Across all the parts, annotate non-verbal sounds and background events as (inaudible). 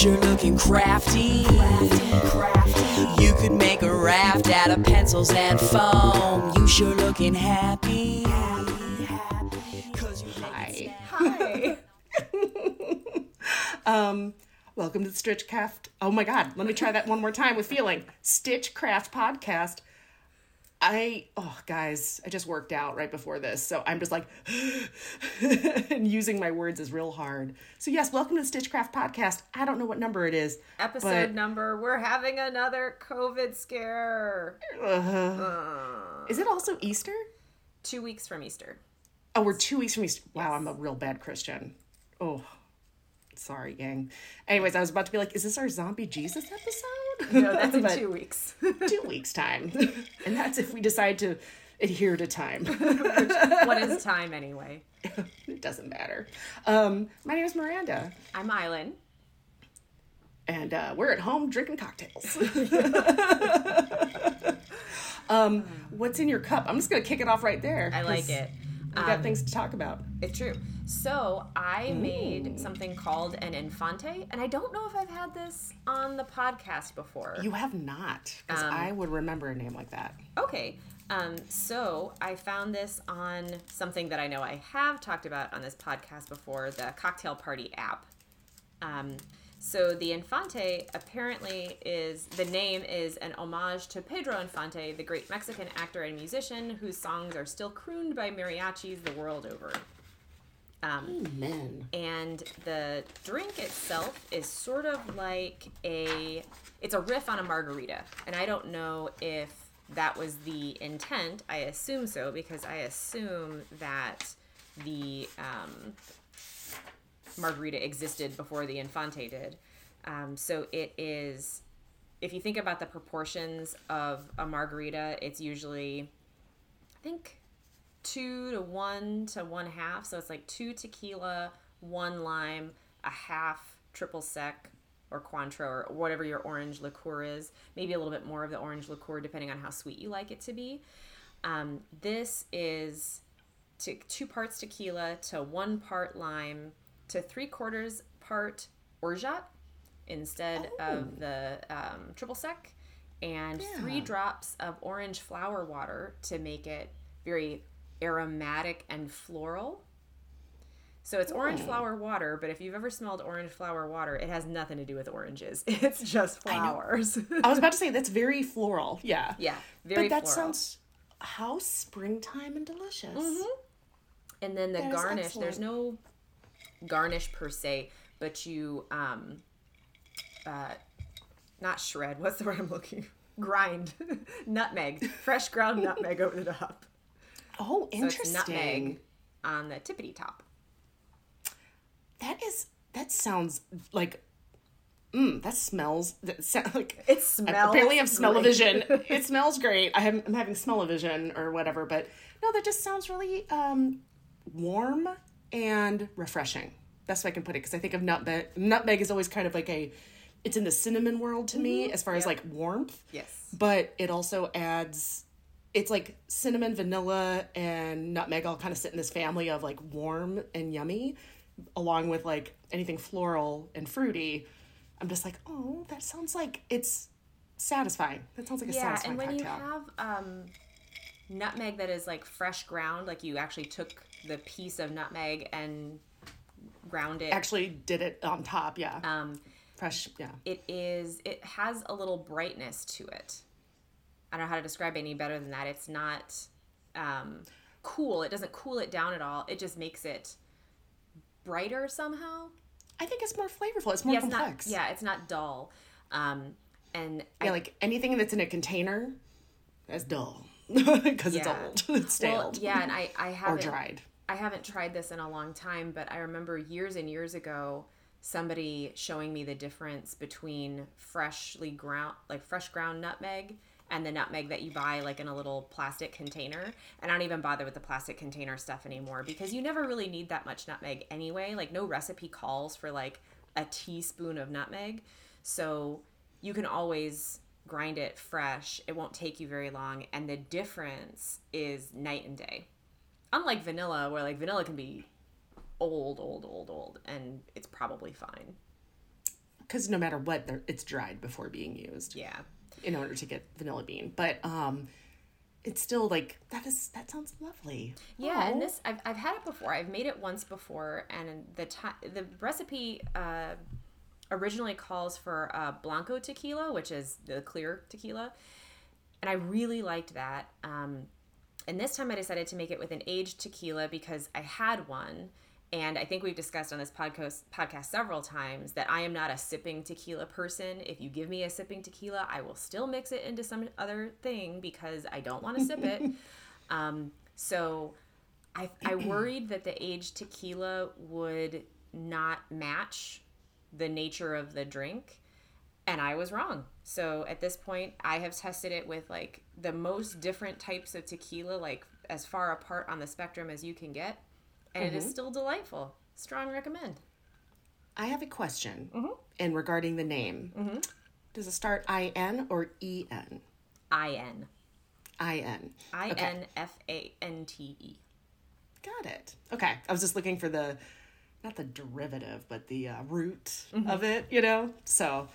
sure looking crafty. You could make a raft out of pencils and foam. You sure looking happy. Hi. Hi. (laughs) Um, welcome to the Stitchcraft. Oh my God, let me try that one more time with feeling. Stitchcraft podcast. I oh guys, I just worked out right before this, so I'm just like (gasps) and using my words is real hard. So yes, welcome to the Stitchcraft podcast. I don't know what number it is. Episode number. We're having another COVID scare. uh, is it also Easter? Two weeks from Easter. Oh, we're two weeks from Easter. Wow, I'm a real bad Christian. Oh, sorry, gang. Anyways, I was about to be like, is this our zombie Jesus episode? (laughs) No, that's in (laughs) two weeks. (laughs) two weeks time, and that's if we decide to adhere to time. Which, what is time anyway? it doesn't matter. Um, my name is Miranda, I'm Island. and uh, we're at home drinking cocktails. um, what's in your cup? I'm just gonna kick it off right there. I like it. We got Um, things to talk about. It's true. So I made something called an infante, and I don't know if I've had this on the podcast before. You have not, because Um, I would remember a name like that. Okay. Um, so I found this on something that I know I have talked about on this podcast before, the Cocktail Party app. So the Infante apparently is the name is an homage to Pedro Infante, the great Mexican actor and musician whose songs are still crooned by mariachis the world over. Um, Men. and the drink itself is sort of like a it's a riff on a margarita and i don't know if that was the intent i assume so because i assume that the um, margarita existed before the infante did um, so it is if you think about the proportions of a margarita it's usually i think two to one to one half. So it's like two tequila, one lime, a half triple sec or Cointreau or whatever your orange liqueur is. Maybe a little bit more of the orange liqueur depending on how sweet you like it to be. Um, this is to two parts tequila to one part lime to three quarters part orgeat instead of the um, triple sec and three drops of orange flower water to make it very aromatic and floral. So it's orange flower water, but if you've ever smelled orange flower water, it has nothing to do with oranges. (laughs) It's just flowers. I was about to (laughs) say that's very floral. Yeah. yeah, very floral. but that floral. sounds how springtime and delicious. and then the That is garnish, there's no garnish per se, but you um uh not shred, what's the word I'm looking? Grind. (laughs) nutmeg. Fresh ground nutmeg (laughs) over the top. Oh, So interesting. nutmeg on the tippity top. That is that sounds like mm, that smells that (laughs) sound like It smells apparently I have smell-o-vision. it smells great. I I'm having smell-o-vision or whatever, but no, that just sounds really um, warm and refreshing. That's what I can put it because I think of nutmeg. Nutmeg is always kind of like a, it's in the cinnamon world to me as far as Mm-hmm. Like warmth. Yes. But it also adds, it's like cinnamon, vanilla, and nutmeg all kind of sit in this family of like warm and yummy, along with like anything floral and fruity. I'm just like, oh, that sounds like it's satisfying. That sounds like a Yeah, satisfying and when cocktail. you have um, nutmeg that is like fresh ground, like you actually took the piece of nutmeg and ground it. Actually, did it on top, yeah. um, Fresh, yeah. it is it has a little brightness to it. I don't know how to describe it any better than that. It's not um, cool. It doesn't cool it down at all. It just makes it brighter somehow. I think it's more flavorful. It's more Yeah, it's complex. not. Yeah, it's not dull. Um, and Yeah, I like anything that's in a container, that's dull (laughs) because it's old, (laughs) it's stale, well, yeah, and I I haven't dried. I haven't tried this in a long time, but I remember years and years ago somebody showing me the difference between freshly ground like fresh ground nutmeg and the nutmeg that you buy like in a little plastic container. And I don't even bother with the plastic container stuff anymore because you never really need that much nutmeg anyway. Like no recipe calls for like a teaspoon of nutmeg. So you can always grind it fresh. It won't take you very long and the difference is night and day unlike vanilla where like vanilla can be old old old old and it's probably fine because no matter what, it's dried before being used Yeah. in order to get vanilla bean. But um, it's still like that is that sounds lovely. Yeah, and this I've, I've had it before. I've made it once before, and the ti the recipe uh, originally calls for uh, blanco tequila, which is the clear tequila, and I really liked that. Um, and this time I decided to make it with an aged tequila because I had one, and I think we've discussed on this podcast podcast several times that I am not a sipping tequila person. If you give me a sipping tequila, I will still mix it into some other thing because I don't want to sip it. (laughs) Um, so I, I (clears throat) worried that the aged tequila would not match the nature of the drink. And I was wrong. So at this point, I have tested it with like the most different types of tequila, like as far apart on the spectrum as you can get. And it is mm-hmm. still delightful. Strong recommend. I have a question, mm-hmm. and regarding the name, mm-hmm. does it start I N or E N? I N. I N. I N F A N T E. Got it. Okay. I was just looking for the, not the derivative, but the uh, root of it, you know? So,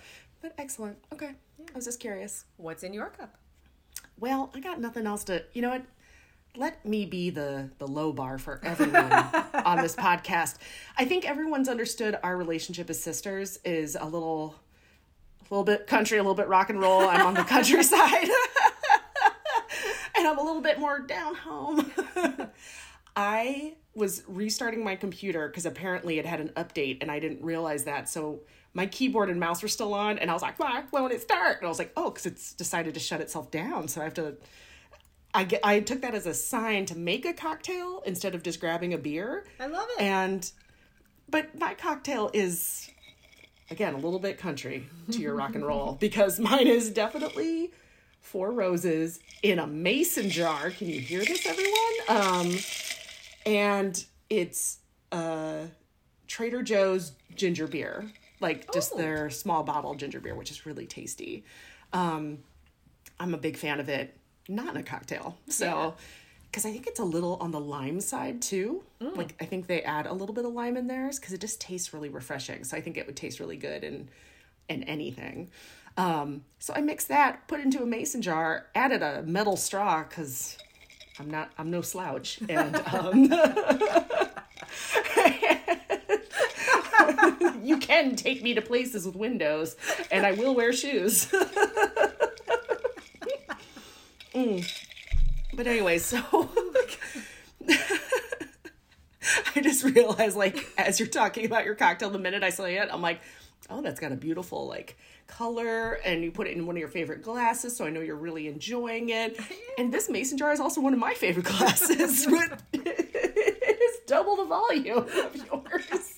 but excellent. Okay. I was just curious. What's in your cup? Well, I got nothing else to, you know what? Let me be the the low bar for everyone (laughs) on this podcast. I think everyone's understood our relationship as sisters is a little a little bit country, a little bit rock and roll. I'm on the countryside. (laughs) and I'm a little bit more down home. (laughs) I was restarting my computer because apparently it had an update and I didn't realize that. So my keyboard and mouse were still on, and I was like, "Why won't it start?" And I was like, "Oh, because it's decided to shut itself down." So I have to. I get. I took that as a sign to make a cocktail instead of just grabbing a beer. I love it. And, but my cocktail is, again, a little bit country to your rock and roll (laughs) because mine is definitely four roses in a mason jar. Can you hear this, everyone? Um, and it's uh, Trader Joe's ginger beer, like just Oh. their small bottle ginger beer, which is really tasty. Um, I'm a big fan of it, not in a cocktail. So, because I think it's a little on the lime side too. Like, I think they add a little bit of lime in theirs because it just tastes really refreshing. So, I think it would taste really good in, in anything. Um, so, I mixed that, put it into a mason jar, added a metal straw because I'm not, I'm no slouch. And, um, (laughs) (laughs) (laughs) you can take me to places with windows and I will wear shoes. (laughs) Mm. But anyway, so (laughs) I just realized like as you're talking about your cocktail the minute I saw it, I'm like, oh, that's got a beautiful like color and you put it in one of your favorite glasses so I know you're really enjoying it. And this mason jar is also one of my favorite glasses. it is double the volume of yours.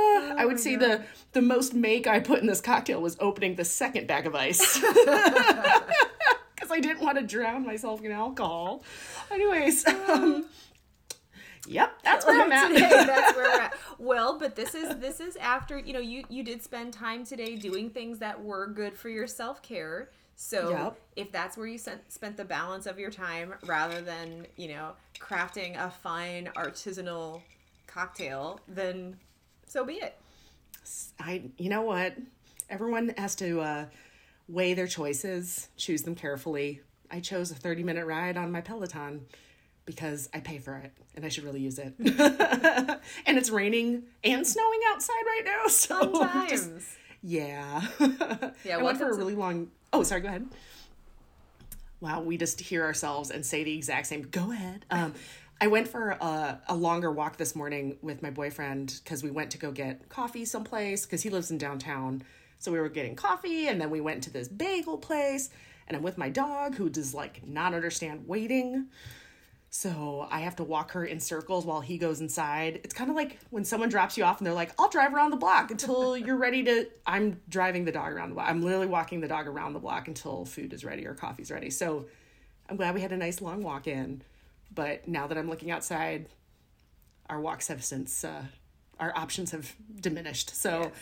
Uh, I would say the the most make I put in this cocktail was opening the second bag of ice (laughs) because I didn't want to drown myself in alcohol. Anyways, um, yep, that's where I'm (laughs) today, at. that's where we're at. (laughs) Well, but this is this is after you know you you did spend time today doing things that were good for your self care. So Yep. if that's where you sent, spent the balance of your time, rather than you know crafting a fine artisanal cocktail, then so be it. I, you know what? Everyone has to uh, weigh their choices, choose them carefully. I chose a 30 minute ride on my Peloton because I pay for it and I should really use it. (laughs) and it's raining and snowing outside right now. (laughs) So Sometimes. just- yeah. (laughs) Yeah, I went for a really long. Oh, sorry. Go ahead. Wow, we just hear ourselves and say the exact same. Go ahead. Um, I went for a, a longer walk this morning with my boyfriend because we went to go get coffee someplace because he lives in downtown. So we were getting coffee and then we went to this bagel place and I'm with my dog who does like not understand waiting. So I have to walk her in circles while he goes inside. It's kind of like when someone drops you off and they're like, I'll drive around the block until (laughs) you're ready to. I'm driving the dog around the block. I'm literally walking the dog around the block until food is ready or coffee's ready. So I'm glad we had a nice long walk in. But now that I'm looking outside, our walks have since, uh, our options have diminished. So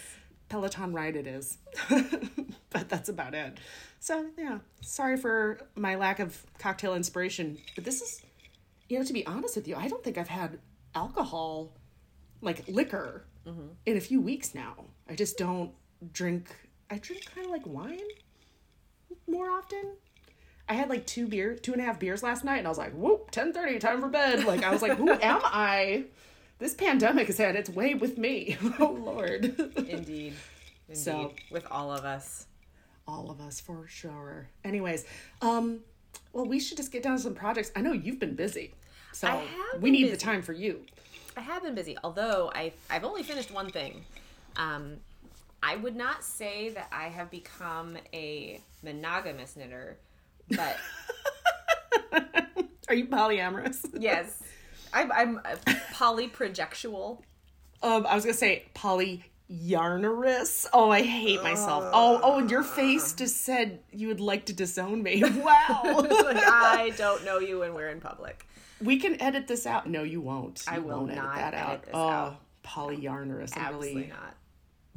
Peloton ride it is. (laughs) but that's about it. So yeah, sorry for my lack of cocktail inspiration. But this is you know, to be honest with you, I don't think I've had alcohol like liquor in a few weeks now. I just don't drink. I drink kind of like wine more often. I had like two beer, two and a half beers last night, and I was like, "Whoop, ten thirty, time for bed." Like I was like, "Who (laughs) am I?" This pandemic has had its way with me. (laughs) oh Lord, Indeed. Indeed. So- with all of us. all of us for sure. Anyways, um, well, we should just get down to some projects. I know you've been busy, so I have we need the time for you. I have been busy, although I I've only finished one thing. Um, I would not say that I have become a monogamous knitter, but (laughs) Are you polyamorous? (laughs) yes, I'm, I'm polyprojectual. Um, I was gonna say polyyarnerous. Oh, I hate myself. Oh, oh, and your face just said you would like to disown me. (laughs) Wow. like I don't know you when we're in public. we can edit this out. No, you won't. You I will won't not edit that edit out. this oh, out. polyyarnerous. I'm Absolutely really not.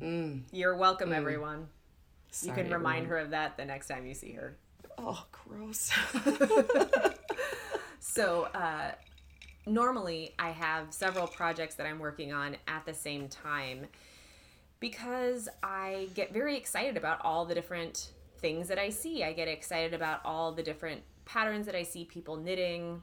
Mm. You're welcome, mm. everyone. You can remind everyone. her of that the next time you see her. Oh, gross. (laughs) So, uh, normally I have several projects that I'm working on at the same time because I get very excited about all the different things that I see. I get excited about all the different patterns that I see people knitting.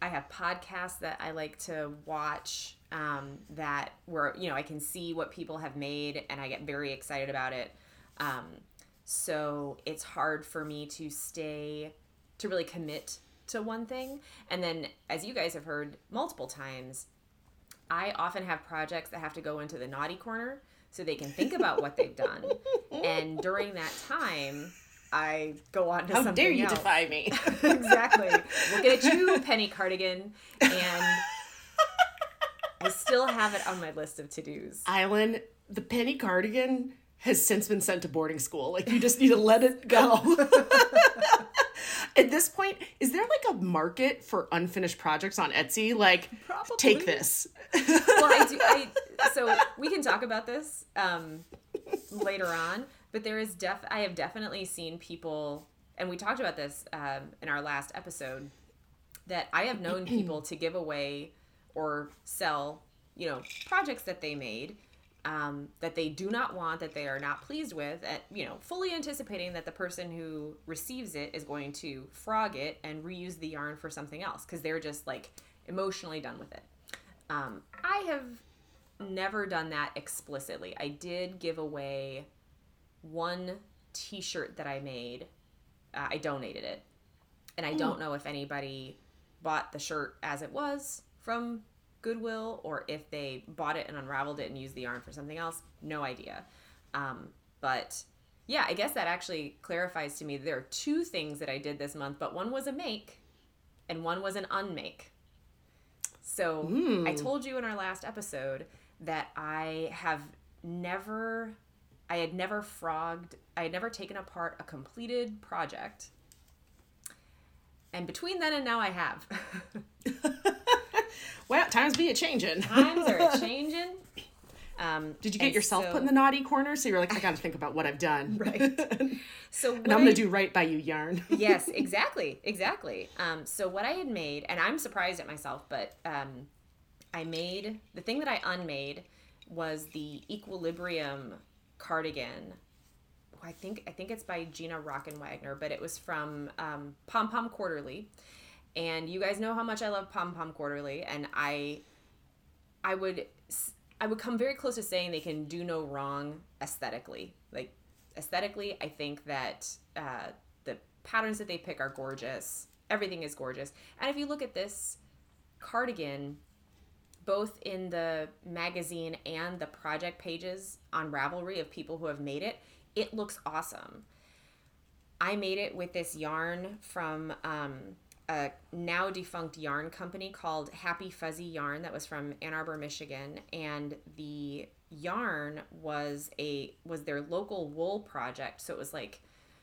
I have podcasts that I like to watch um, that where you know I can see what people have made and I get very excited about it. Um, so it's hard for me to stay to really commit to one thing. And then, as you guys have heard multiple times, I often have projects that have to go into the naughty corner so they can think about what they've done. (laughs) And during that time, I go on to How something dare you else. defy me? (laughs) exactly. Looking at you, Penny Cardigan, and (laughs) I still have it on my list of to dos. Island, the penny cardigan has since been sent to boarding school. Like you just need to let it go. (laughs) (laughs) At this point, is there like a market for unfinished projects on Etsy? Like, Probably. take this. Well, I do. I, (laughs) so we can talk about this um, later on, but there is def. I have definitely seen people, and we talked about this um, in our last episode. That I have known people to give away or sell, you know, projects that they made um, that they do not want, that they are not pleased with, at, you know, fully anticipating that the person who receives it is going to frog it and reuse the yarn for something else because they're just like emotionally done with it. Um, I have never done that explicitly. I did give away one T-shirt that I made. Uh, I donated it, and I don't know if anybody bought the shirt as it was from Goodwill or if they bought it and unraveled it and used the yarn for something else. No idea. Um, but yeah, I guess that actually clarifies to me there are two things that I did this month, but one was a make and one was an unmake. So I told you in our last episode that I have never, I had never frogged, I had never taken apart a completed project. And between then and now, I have. (laughs) (laughs) Well, times be a changing. Times are (laughs) changing. Um, Did you get yourself so- put in the naughty corner? So you're like, I got to think about what I've done. (laughs) Right. (laughs) So and I'm going to do right by you, yarn. yes, exactly, exactly. Um, so what I had made, and I'm surprised at myself, but um, I made the thing that I unmade was the Equilibrium cardigan. I think I think it's by Gina Rockenwagner, but it was from um, Pom Pom Quarterly, and you guys know how much I love Pom Pom Quarterly, and I I would I would come very close to saying they can do no wrong aesthetically. Like aesthetically, I think that uh, the patterns that they pick are gorgeous. Everything is gorgeous. And if you look at this cardigan, both in the magazine and the project pages on Ravelry of people who have made it, it looks awesome. I made it with this yarn from um, a now defunct yarn company called Happy Fuzzy Yarn that was from Ann Arbor, Michigan, and the yarn was a was their local wool project. So it was like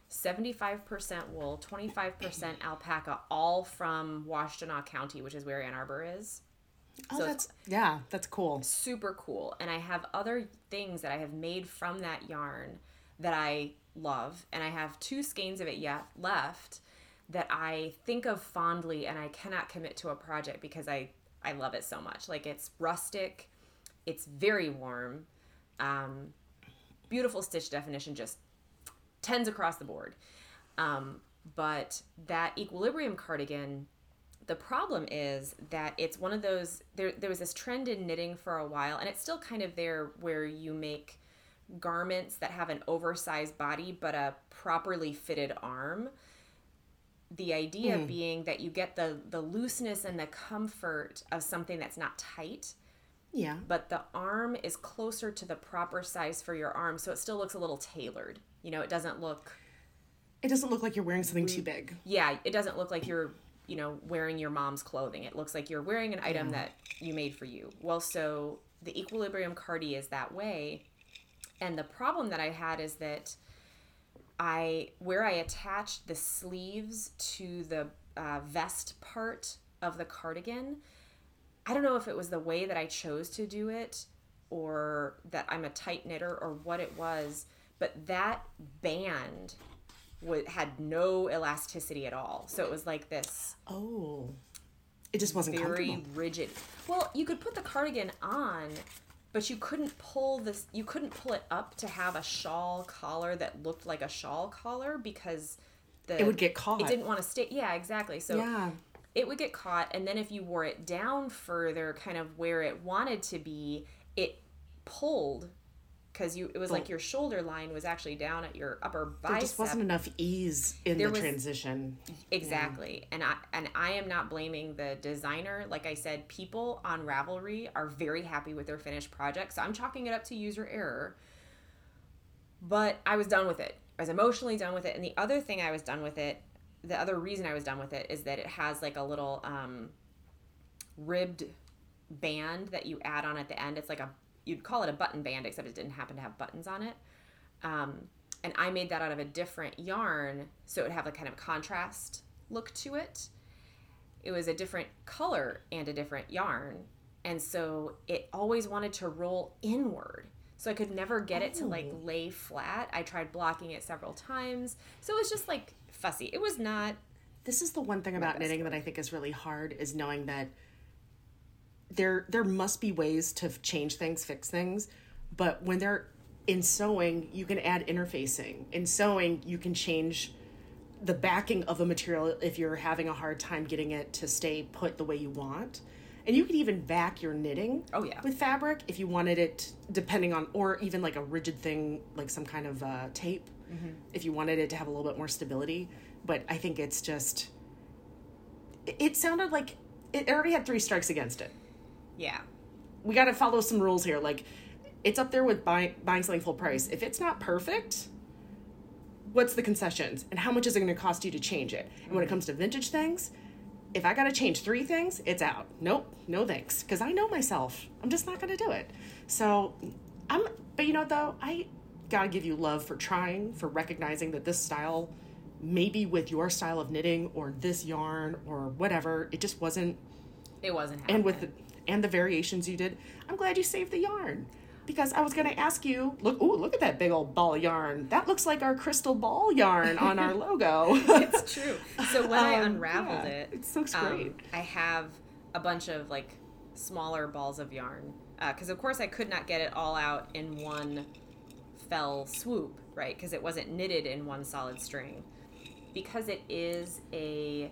75% wool, 25% (clears throat) alpaca, all from Washtenaw County, which is where Ann Arbor is Oh, So that's, yeah, that's cool. super cool. And I have other things that I have made from that yarn that I love. And I have two skeins of it yet left that I think of fondly and I cannot commit to a project because I, I love it so much. Like it's rustic. it's very warm. Um, beautiful stitch definition, just tens across the board. Um, but that equilibrium cardigan, the problem is that it's one of those. There, there was this trend in knitting for a while, and it's still kind of there where you make garments that have an oversized body but a properly fitted arm the idea Hmm. being that you get the the looseness and the comfort of something that's not tight Yeah. but the arm is closer to the proper size for your arm so it still looks a little tailored you know it doesn't look It doesn't look like you're wearing something too big. yeah it doesn't look like you're you know wearing your mom's clothing it looks like you're wearing an item that you made for you well so the equilibrium cardi is that way and the problem that i had is that i where i attached the sleeves to the uh, vest part of the cardigan i don't know if it was the way that i chose to do it or that i'm a tight knitter or what it was but that band wa- had no elasticity at all so it was like this Oh. It just wasn't very rigid. Well, you could put the cardigan on, but you couldn't pull this. You couldn't pull it up to have a shawl collar that looked like a shawl collar because the It would get caught. It didn't want to stay. Yeah, exactly. So Yeah. it would get caught, and then if you wore it down further, kind of where it wanted to be, it pulled because you. It was like your shoulder line was actually down at your upper bicep. There just wasn't enough ease in There the was- transition. Exactly. And I and I am not blaming the designer. Like I said, people on Ravelry are very happy with their finished project. So I'm chalking it up to user error. But I was done with it. I was emotionally done with it. And the other thing I was done with it, the other reason I was done with it is that it has like a little um ribbed band that you add on at the end. It's like a you'd call it a button band, except it didn't happen to have buttons on it. Um, and I made that out of a different yarn, so it would have a kind of contrast look to it. It was a different color and a different yarn, and so it always wanted to roll inward. So I could never get it to like lay flat. I tried blocking it several times, so it was just like fussy. It was not This is the one thing about knitting that I think is really hard is knowing that there there must be ways to change things, fix things, but when they're in sewing, you can add interfacing. In sewing, you can change the backing of a material if you're having a hard time getting it to stay put the way you want. And you could even back your knitting Oh, yeah. with fabric if you wanted it, depending on, or even like a rigid thing, like some kind of uh, tape, if you wanted it to have a little bit more stability. But I think it's just, it, it sounded like it already had three strikes against it. Yeah. We got to follow some rules here. Like, it's up there with buying, buying something full price. If it's not perfect, what's the concessions and how much is it going to cost you to change it and when it mm-hmm. comes to vintage things if i got to change three things it's out nope no thanks because i know myself i'm just not going to do it so i'm but you know though i gotta give you love for trying for recognizing that this style maybe with your style of knitting or this yarn or whatever it just wasn't It wasn't. and with the, happening. And the variations you did i'm glad you saved the yarn because i was going to ask you look ooh look at that big old ball yarn that looks like our crystal ball yarn on our (laughs) logo it's true. So when I (laughs) Um, unraveled yeah, it, it looks um, great. I have a bunch of like smaller balls of yarn because, of course, I could not get it all out in one fell swoop, right? Because it wasn't knitted in one solid string. Because it is a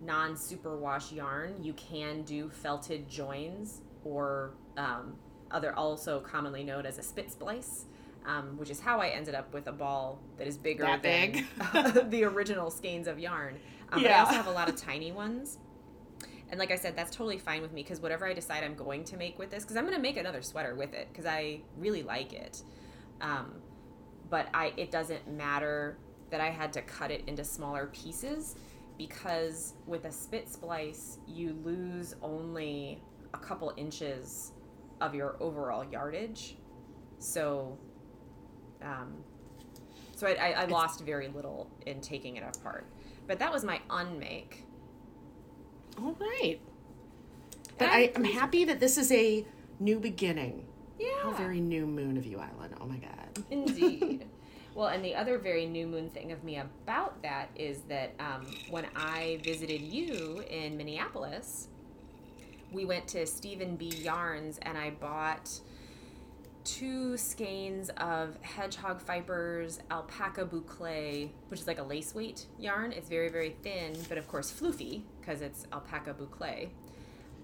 non superwash yarn, you can do felted joins or um, other also commonly known as a spit splice. Um, which is how I ended up with a ball that is bigger That than big? (laughs) the original skeins of yarn. Um, But I also have a lot of tiny ones. And like I said, that's totally fine with me because whatever I decide I'm going to make with this, because I'm going to make another sweater with it because I really like it. Um, but I it doesn't matter that I had to cut it into smaller pieces because with a spit splice you lose only a couple inches of your overall yardage. So, um, so I, I, I lost very little in taking it apart. But that was my unmake. all right but And I, I'm i'm happy that this is a new beginning Yeah. how very new moon of you island oh my god Indeed. (laughs) well, and the other very new moon thing of me about that is that um, when I visited you in Minneapolis, we went to StevenBe Yarns and I bought two skeins of hedgehog fibers alpaca boucle, which is like a lace weight yarn. It's very, very thin, but of course floofy because it's alpaca boucle.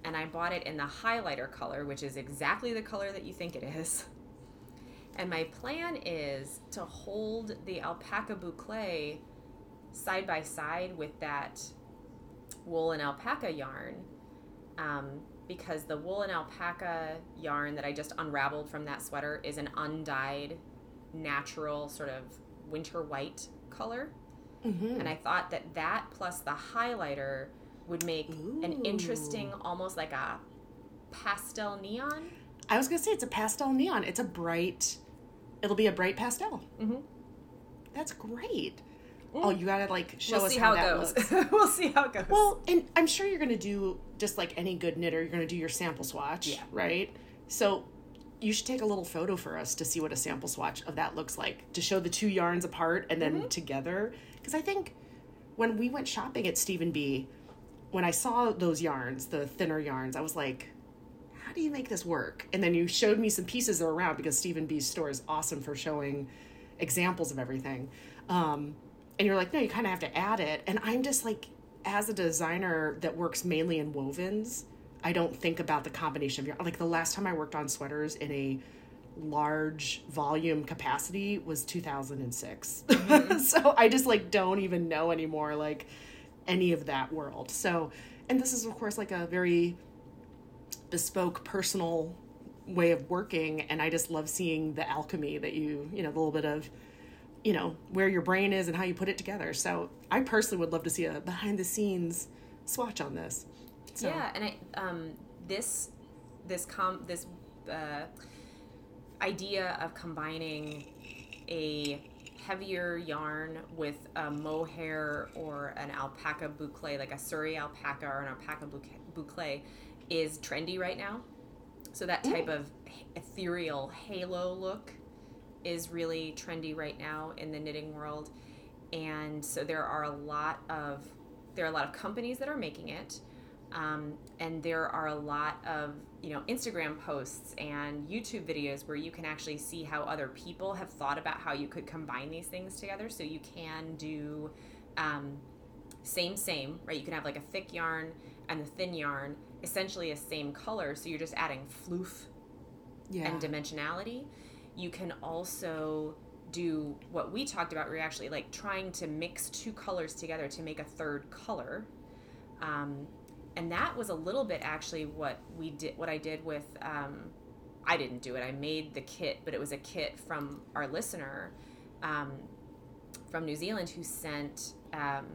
And I bought it in the highlighter color, which is exactly the color that you think it is. (laughs) And my plan is to hold the alpaca boucle side by side with that wool and alpaca yarn um, because the wool and alpaca yarn that I just unraveled from that sweater is an undyed, natural sort of winter white color. And I thought that that plus the highlighter would make an interesting, almost like a pastel neon. I was gonna say it's a pastel neon. It's a bright. It'll be a bright pastel. Mhm. That's great. Oh, you gotta like show we'll us see how, how, that it goes. looks. (laughs) we'll see how it goes. Well, and I'm sure you're gonna do just like any good knitter. You're gonna do your sample swatch, Yeah. right? So you should take a little photo for us to see what a sample swatch of that looks like to show the two yarns apart and then together. Because I think when we went shopping at StevenBe, when I saw those yarns, the thinner yarns, I was like, do you make this work? And then you showed me some pieces that are around because StevenBe's store is awesome for showing examples of everything. Um, and you're like, no, you kind of have to add it. And I'm just like, as a designer that works mainly in wovens, I don't think about the combination of your Like the last time I worked on sweaters in a large volume capacity was 2006. (laughs) so I just like don't even know anymore like any of that world. So, and this is of course like a very bespoke personal way of working and I just love seeing the alchemy that you, you know, the little bit of you know, where your brain is and how you put it together. So, I personally would love to see a behind the scenes swatch on this. So, Yeah, and I um this this com this uh, idea of combining a heavier yarn with a mohair or an alpaca boucle, like a suri alpaca or an alpaca bouc- boucle, is trendy right now. So that type of ethereal halo look is really trendy right now in the knitting world. And so there are a lot of there are a lot of companies that are making it. Um, and there are a lot of you know instagram posts and youtube videos where you can actually see how other people have thought about how you could combine these things together. So you can do um, same same right? You can have like a thick yarn and the thin yarn essentially a same color so you're just adding floof yeah. and dimensionality. You can also do what we talked about, where you're actually like trying to mix two colors together to make a third color. Um, and that was a little bit actually what we did, what I did with, um, I didn't do it, I made the kit, but it was a kit from our listener um, from New Zealand who sent um,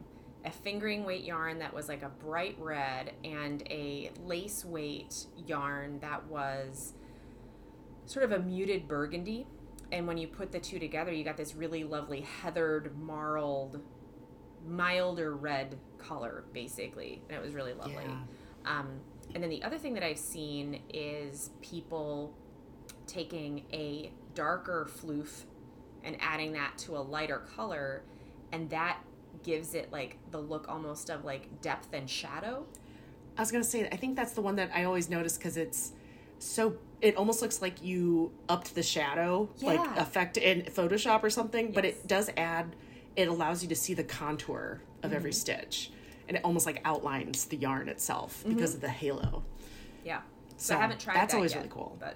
a fingering weight yarn that was like a bright red and a lace weight yarn that was sort of a muted burgundy. And when you put the two together, you got this really lovely heathered, marled, milder red color, basically. And it was really lovely. Yeah. Um, and then the other thing that I've seen is people taking a darker floof and adding that to a lighter color. And that gives it like the look almost of like depth and shadow. I was gonna say, I think that's the one that I always notice because it's so. It almost looks like you upped the shadow, like effect in Photoshop or something. But it does add. It allows you to see the contour of every Mm-hmm. stitch, and it almost like outlines the yarn itself because of the halo. Yeah. So, So, I haven't tried that's that always yet, really cool. But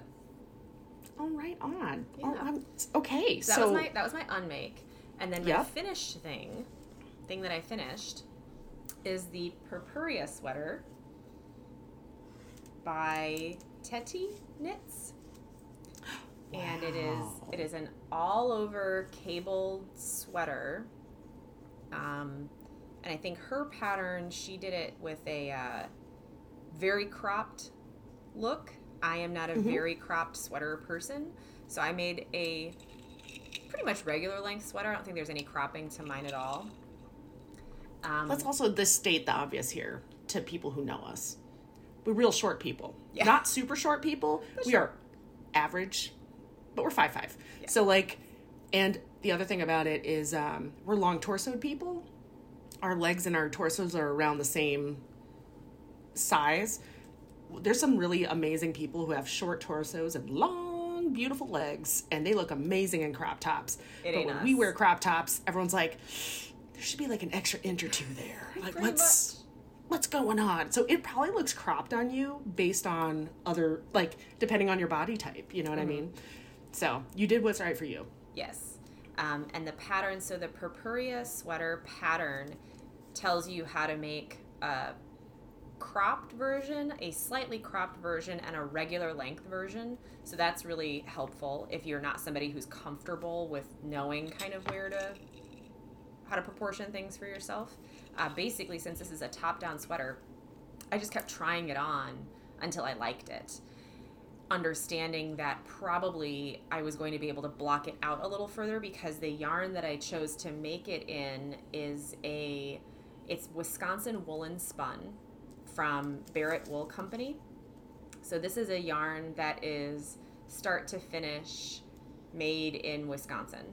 Oh, right on. Oh, Yeah. I'm, okay, So that so was my that was my unmake, and then my Yep. finished thing, thing that I finished, is the Purpurea sweater by Teti Knits, and it is it is an all over cabled sweater. Um, and I think her pattern she did it with a uh, very cropped look. I am not a very cropped sweater person, so I made a pretty much regular length sweater. I don't think there's any cropping to mine at all. Um, let's also this state the obvious here to people who know us. We're real short people, Yeah. not super short people. we are average, but we're five five. So like, and the other thing about it is um, we're long torsoed people. Our legs and our torsos are around the same size. there's some really amazing people who have short torsos and long, beautiful legs, and they look amazing in crop tops. It but when us. we wear crop tops, everyone's like, there should be like an extra inch or two there. Like, Pretty what's what's going on? So it probably looks cropped on you based on other, like, depending on your body type. You know what I mean? So you did what's right for you. Yes. Um, and the pattern, so the Purpurea sweater pattern tells you how to make a cropped version, a slightly cropped version, and a regular length version. So that's really helpful if you're not somebody who's comfortable with knowing kind of where to, how to proportion things for yourself. Uh, basically, since this is a top down sweater, I just kept trying it on until I liked it understanding that probably I was going to be able to block it out a little further because the yarn that I chose to make it in is a it's Wisconsin woolen spun from Barrett Wool Company. So this is a yarn that is start to finish made in Wisconsin.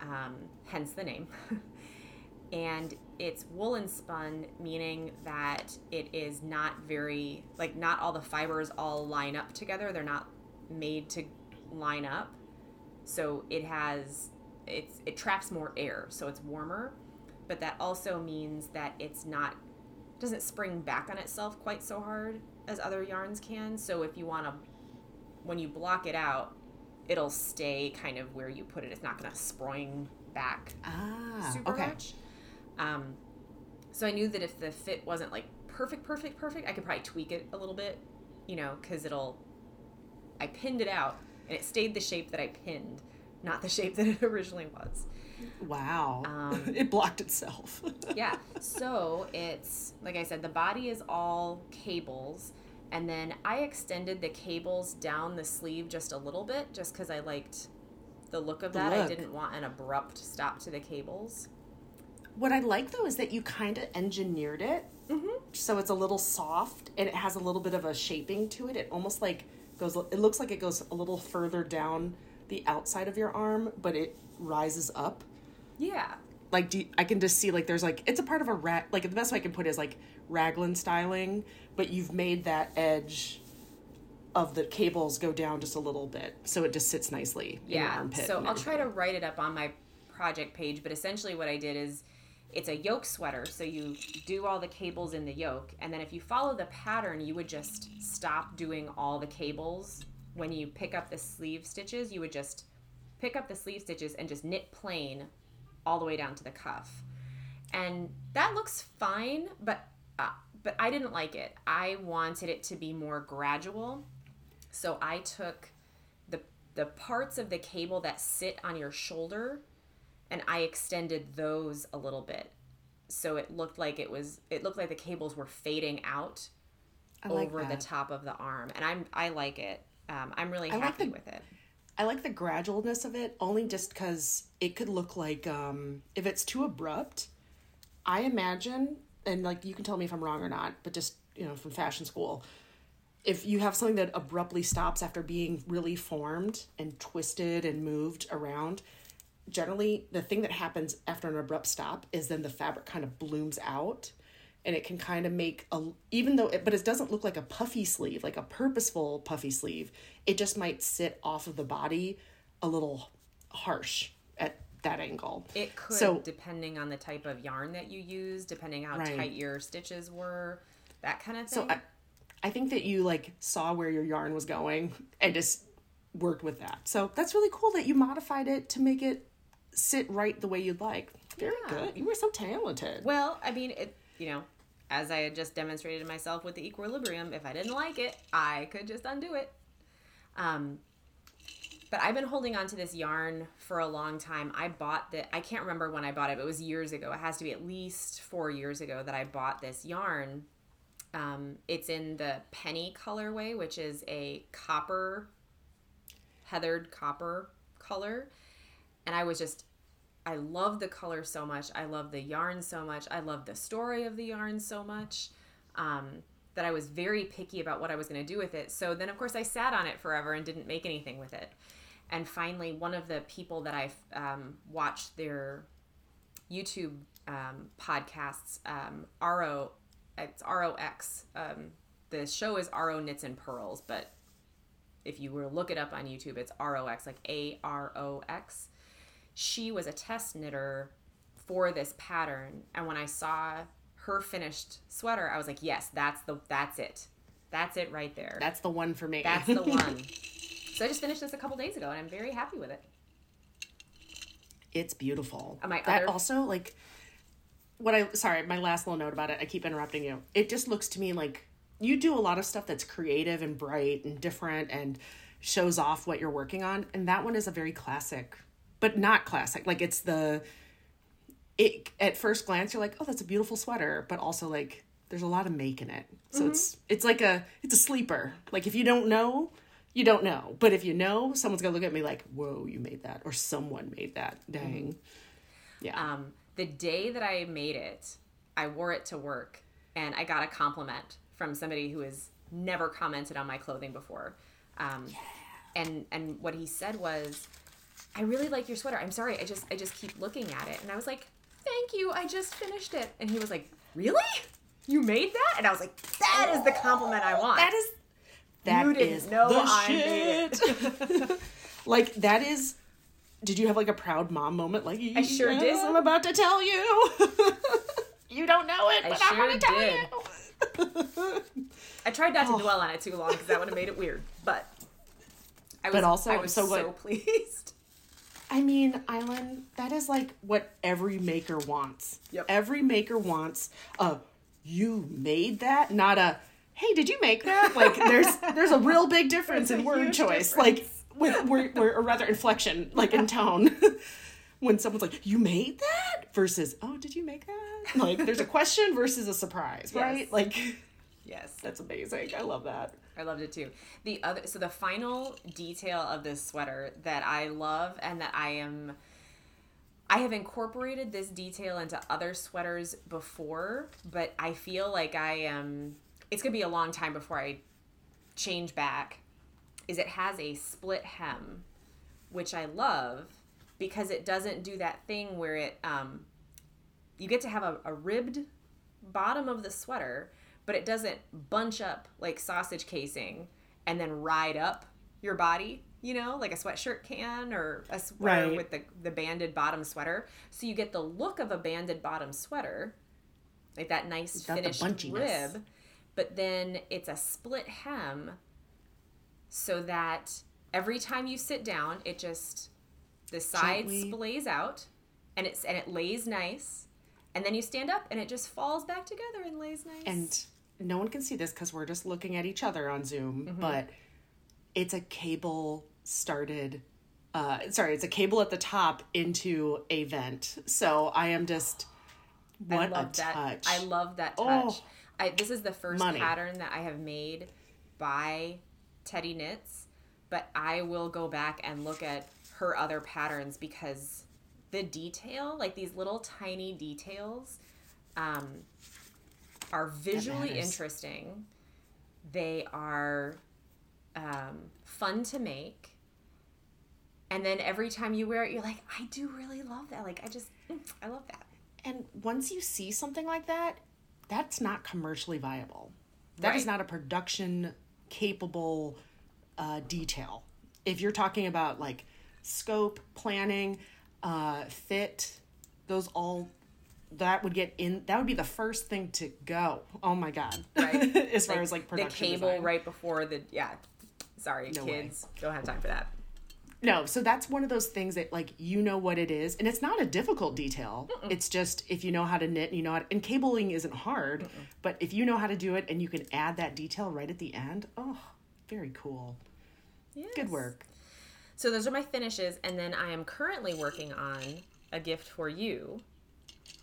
Um, hence the name. (laughs) and it's woolen spun meaning that it is not very like not all the fibers all line up together. They're not made to line up. So it has it's it traps more air so it's warmer. But that also means that it's not doesn't spring back on itself quite so hard as other yarns can. So if you want to when you block it out it'll stay kind of where you put it it's not going to spring back Ah, super okay. much. Um, so I knew that if the fit wasn't like perfect, perfect, perfect, I could probably tweak it a little bit, you know, because it'll. I pinned it out and it stayed the shape that I pinned, not the (laughs) shape that it originally was. Wow. Um, (laughs) it blocked itself. (laughs) Yeah. So it's like I said, the body is all cables, and then I extended the cables down the sleeve just a little bit, just because I liked the look of The that. I didn't want an abrupt stop to the cables. What I like though is that you kind of engineered it Mm-hmm. so it's a little soft and it has a little bit of a shaping to it. It almost like goes. It looks like it goes a little further down the outside of your arm, but it rises up. Yeah. Like do you- I can just see like there's like it's a part of a rag. Like the best way I can put it is like raglan styling, but you've made that edge of the cables go down just a little bit, so it just sits nicely in your Yeah. So I'll try to write it up on my project page, but essentially what I did is it's a yoke sweater. So you do all the cables in the yoke, and then if you follow the pattern, you would just stop doing all the cables. When you pick up the sleeve stitches, you would just pick up the sleeve stitches and just knit plain all the way down to the cuff. And that looks fine, but uh, but I didn't like it. I wanted it to be more gradual. So I took the the parts of the cable that sit on your shoulder and I extended those a little bit. So it looked like it was it looked like the cables were fading out I like over the top of the arm. And I'm I like it. Um, I'm really like happy the- with it. I like the gradualness of it only just because it could look like um, if it's too abrupt. I imagine, and like you can tell me if I'm wrong or not, but just you know from fashion school, if you have something that abruptly stops after being really formed and twisted and moved around, generally the thing that happens after an abrupt stop is then the fabric kind of blooms out and it can kind of make a even though it but it doesn't look like a puffy sleeve like a purposeful puffy sleeve it just might sit off of the body a little harsh that angle It could So- depending on the type of yarn that you use, depending how Right. tight your stitches were, that kind of thing. so I, I think that you like saw where your yarn was going and just worked with that so that's really cool that you modified it to make it sit right the way you'd like very Yeah. good you were so talented Well, I mean, it you know, as I had just demonstrated myself with the equilibrium, if I didn't like it, I could just undo it. Um, but I've been holding on to this yarn for a long time. I bought that. I can't remember when I bought it, but it was years ago. It has to be at least four years ago that I bought this yarn. Um, it's in the penny colorway, which is a copper, heathered copper color. And I was just I love the color so much. I love the yarn so much. I love the story of the yarn so much um, that I was very picky about what I was going to do with it. So then, of course, I sat on it forever and didn't make anything with it. And finally, one of the people that I um, watched their YouTube um, podcasts, um, RO, it's ROX, um, the show is Ro Knits and Purls, but if you were to look it up on YouTube, it's R O X, like A R O X. She was a test knitter for this pattern, and when I saw her finished sweater, I was like, yes, that's the that's it, that's it right there. That's the one for me. That's the (laughs) one. so I just finished this a couple days ago, and I'm very happy with it. it's beautiful. Uh, my that other- also like what I sorry, my last little note about it. I keep interrupting you. It just looks to me like you do a lot of stuff that's creative and bright and different and shows off what you're working on, and that one is a very classic, but not classic. Like it's the it at first glance you're like, "Oh, that's a beautiful sweater," but also like there's a lot of make in it. So Mm-hmm. it's it's like a it's a sleeper. Like if you don't know, you don't know. But if you know, someone's gonna look at me like, "Whoa, you made that," or "Someone made that." Dang. Yeah. Um, the day that I made it, I wore it to work, and I got a compliment from somebody who has never commented on my clothing before. Um, And and what he said was, "I really like your sweater. I'm sorry, I just I just keep looking at it." And I was like, "Thank you. I just finished it." And he was like, "Really? You made that?" And I was like, "That is the compliment I want." that is that You didn't is know the I made shit. (laughs) like that is. Did you have like a proud mom moment? Like I sure did. I'm about to tell you. (laughs) you don't know it, I but I'm sure gonna tell you. (laughs) I tried not to dwell oh. on it too long because that would have made it weird. But I was, But also, I was so so, pleased. I mean, Island, that is like what every maker wants. Yep. Every maker wants a you made that, not a hey, did you make that? Like (laughs) there's there's a real big difference in word choice. difference. Like with or, or, or rather inflection, like in tone. (laughs) when someone's like, "You made that?" versus, "Oh, did you make that?" Like there's a question versus a surprise, (laughs) right? Yes. Like Yes. that's amazing. I love that. I loved it too. The other, so the final detail of this sweater that I love and that I am, I have incorporated this detail into other sweaters before, but I feel like I am. It's gonna be a long time before I change back. Is it has a split hem, which I love because it doesn't do that thing where it um, you get to have a, a ribbed bottom of the sweater, but it doesn't bunch up like sausage casing and then ride up your body, you know, like a sweatshirt can or a sweater Right. with the, the banded bottom sweater. So you get the look of a banded bottom sweater, like that nice Without finished rib, but then it's a split hem so that every time you sit down, it just the sides Gently. splays out and it's and it lays nice. And then you stand up and it just falls back together and lays nice. and no one can see this because we're just looking at each other on Zoom, Mm-hmm. but it's a cable started. Uh, sorry, it's a cable at the top into a vent. So I am just what I love a that. touch. I love that touch. Oh. I, this is the first Money. pattern that I have made by Teddy Knits, but I will go back and look at her other patterns because the detail, like these little tiny details, um, are visually interesting. They are um, fun to make. And then every time you wear it, you're like, I do really love that. Like, I just, mm, I love that. And once you see something like that, that's not commercially viable. That is Right. not a production capable uh, detail. If you're talking about like scope, planning, uh, fit, those all that would get in. That would be the first thing to go. Oh my god! (laughs) Right. (laughs) as far as like the cable design. right before the yeah. Sorry, No way. kids don't have time for that. No, so that's one of those things that like you know what it is, and it's not a difficult detail. It's just if you know how to knit, and you know how to, and cabling isn't hard, but if you know how to do it and you can add that detail right at the end, oh, very cool. Good work. So those are my finishes, and then I am currently working on a gift for you,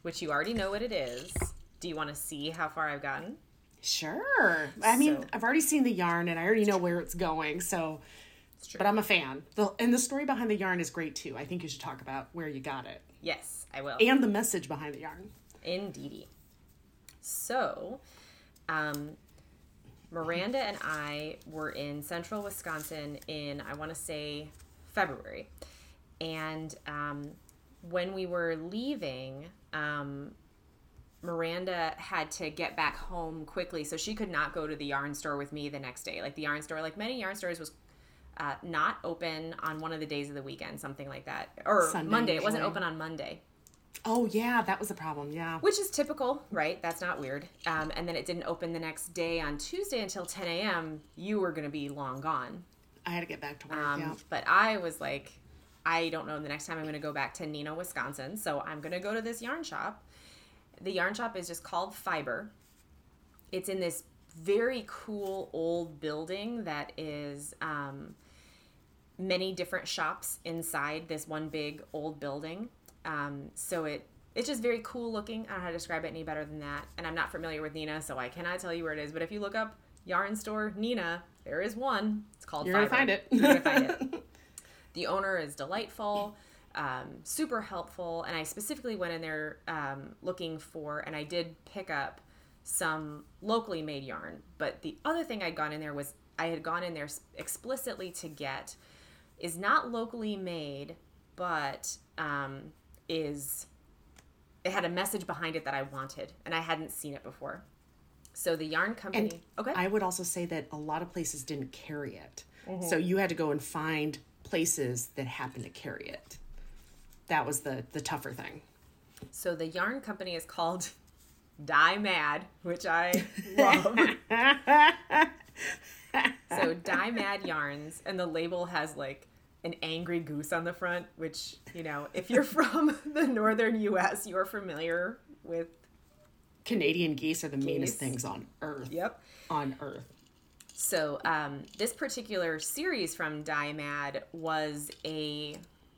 which you already know what it is. Do you want to see how far I've gotten? Sure. I mean, So- I've already seen the yarn and I already know where it's going, so It's but I'm a fan. The, and the story behind the yarn is great too. I think you should talk about where you got it yes, I will. and the message behind the yarn. Indeedy. So, um, Miranda and I were in central Wisconsin in, I want to say, February. And um, when we were leaving, um, Miranda had to get back home quickly, so she could not go to the yarn store with me the next day. Like the yarn store, like many yarn stores, was uh, not open on one of the days of the weekend, something like that, or Sunday, Monday. It wasn't open on Monday, Oh yeah, that was a problem. Yeah. which is typical, right? That's not weird. Um, and then it didn't open the next day on Tuesday until 10 a.m. You were going to be long gone. I had to get back to work. Um, yeah. But I was like, I don't know the next time I'm going to go back to Neenah, Wisconsin. So I'm going to go to this yarn shop. The yarn shop is just called Fiber. It's in this very cool old building that is um, many different shops inside this one big old building. Um, so it it's just very cool looking. I don't know how to describe it any better than that. And I'm not familiar with Neenah, so I cannot tell you where it is. But if you look up yarn store Neenah, there is one. It's called You're gonna Fiber. find it. You're gonna find it. (laughs) The owner is delightful, um, super helpful, and I specifically went in there um, looking for, and I did pick up some locally made yarn. But the other thing I'd gone in there was I had gone in there explicitly to get is not locally made, but um, is it had a message behind it that I wanted, and I hadn't seen it before. So the yarn company, And okay, I would also say that a lot of places didn't carry it. Mm-hmm. So you had to go and find places that happened to carry it. That was the the tougher thing. So the yarn company is called (laughs) Die Mad, which I (laughs) love. (laughs) so Die Mad Yarns, and the label has like an angry goose on the front, which, you know, if you're from the northern US, you're familiar with. Canadian geese are the meanest Geese. things on earth. Yep. On earth. So um, this particular series from Die Mad was a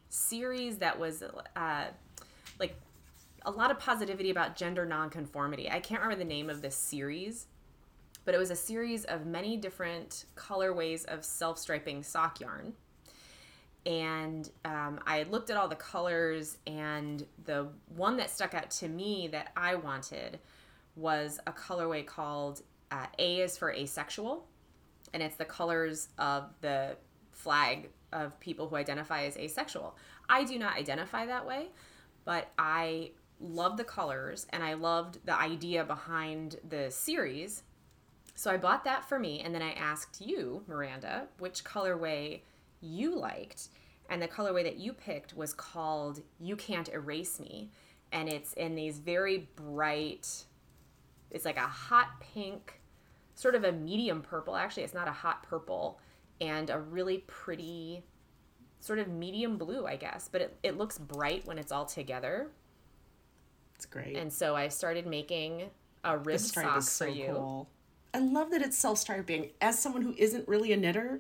series that was uh, like a lot of positivity about gender nonconformity. I can't remember the name of this series, but it was a series of many different colorways of self-striping sock yarn. And um, I looked at all the colors, and the one that stuck out to me that I wanted was a colorway called uh, A is for asexual and it's the colors of the flag of people who identify as asexual. I do not identify that way, but I love the colors and I loved the idea behind the series. So I bought that for me and then I asked you, Miranda, which colorway you liked. And the colorway that you picked was called You Can't Erase Me. And it's in these very bright, it's like a hot pink sort of a medium purple. Actually, it's not a hot purple, and a really pretty sort of medium blue, I guess. But it, it looks bright when it's all together. It's great. And so I started making a rib stripe sock is so for you. cool. I love that it's self-striping. As someone who isn't really a knitter,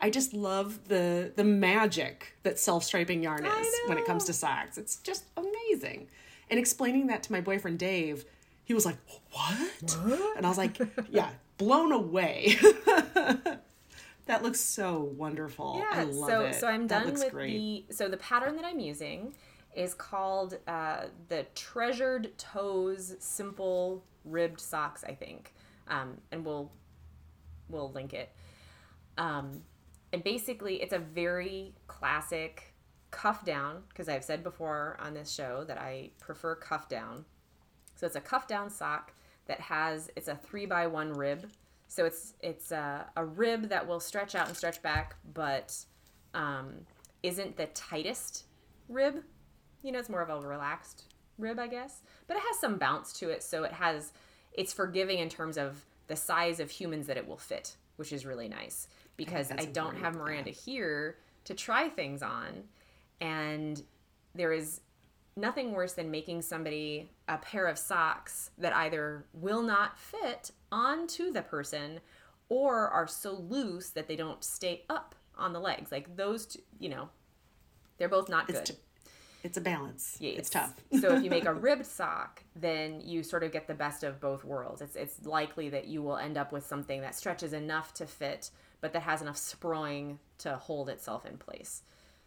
I just love the the magic that self-striping yarn is when it comes to socks. It's just amazing. And explaining that to my boyfriend Dave, he was like, "What?" And I was like, "Yeah, blown away." (laughs) that looks so wonderful. I Yeah, love so it. so I'm done with great. the so the pattern that I'm using is called uh, the Treasured Toes Simple Ribbed Socks, I think, um, and we'll we'll link it. Um, and basically, it's a very classic cuff down because I've said before on this show that I prefer cuff down. So it's a cuff down sock that has it's a three by one rib. So it's it's a, a rib that will stretch out and stretch back, but um, isn't the tightest rib. You know, it's more of a relaxed rib, I guess. But it has some bounce to it, so it has it's forgiving in terms of the size of humans that it will fit, which is really nice because I, that's don't have yeah. Miranda here to try things on, and there is nothing worse than making somebody a pair of socks that either will not fit onto the person or are so loose that they don't stay up on the legs. Like those, two, you know, they're both not good. It's, t- it's a balance. Yes. It's tough. (laughs) so if you make a (laughs) ribbed sock, then you sort of get the best of both worlds. It's it's likely that you will end up with something that stretches enough to fit, but that has enough sproing to hold itself in place.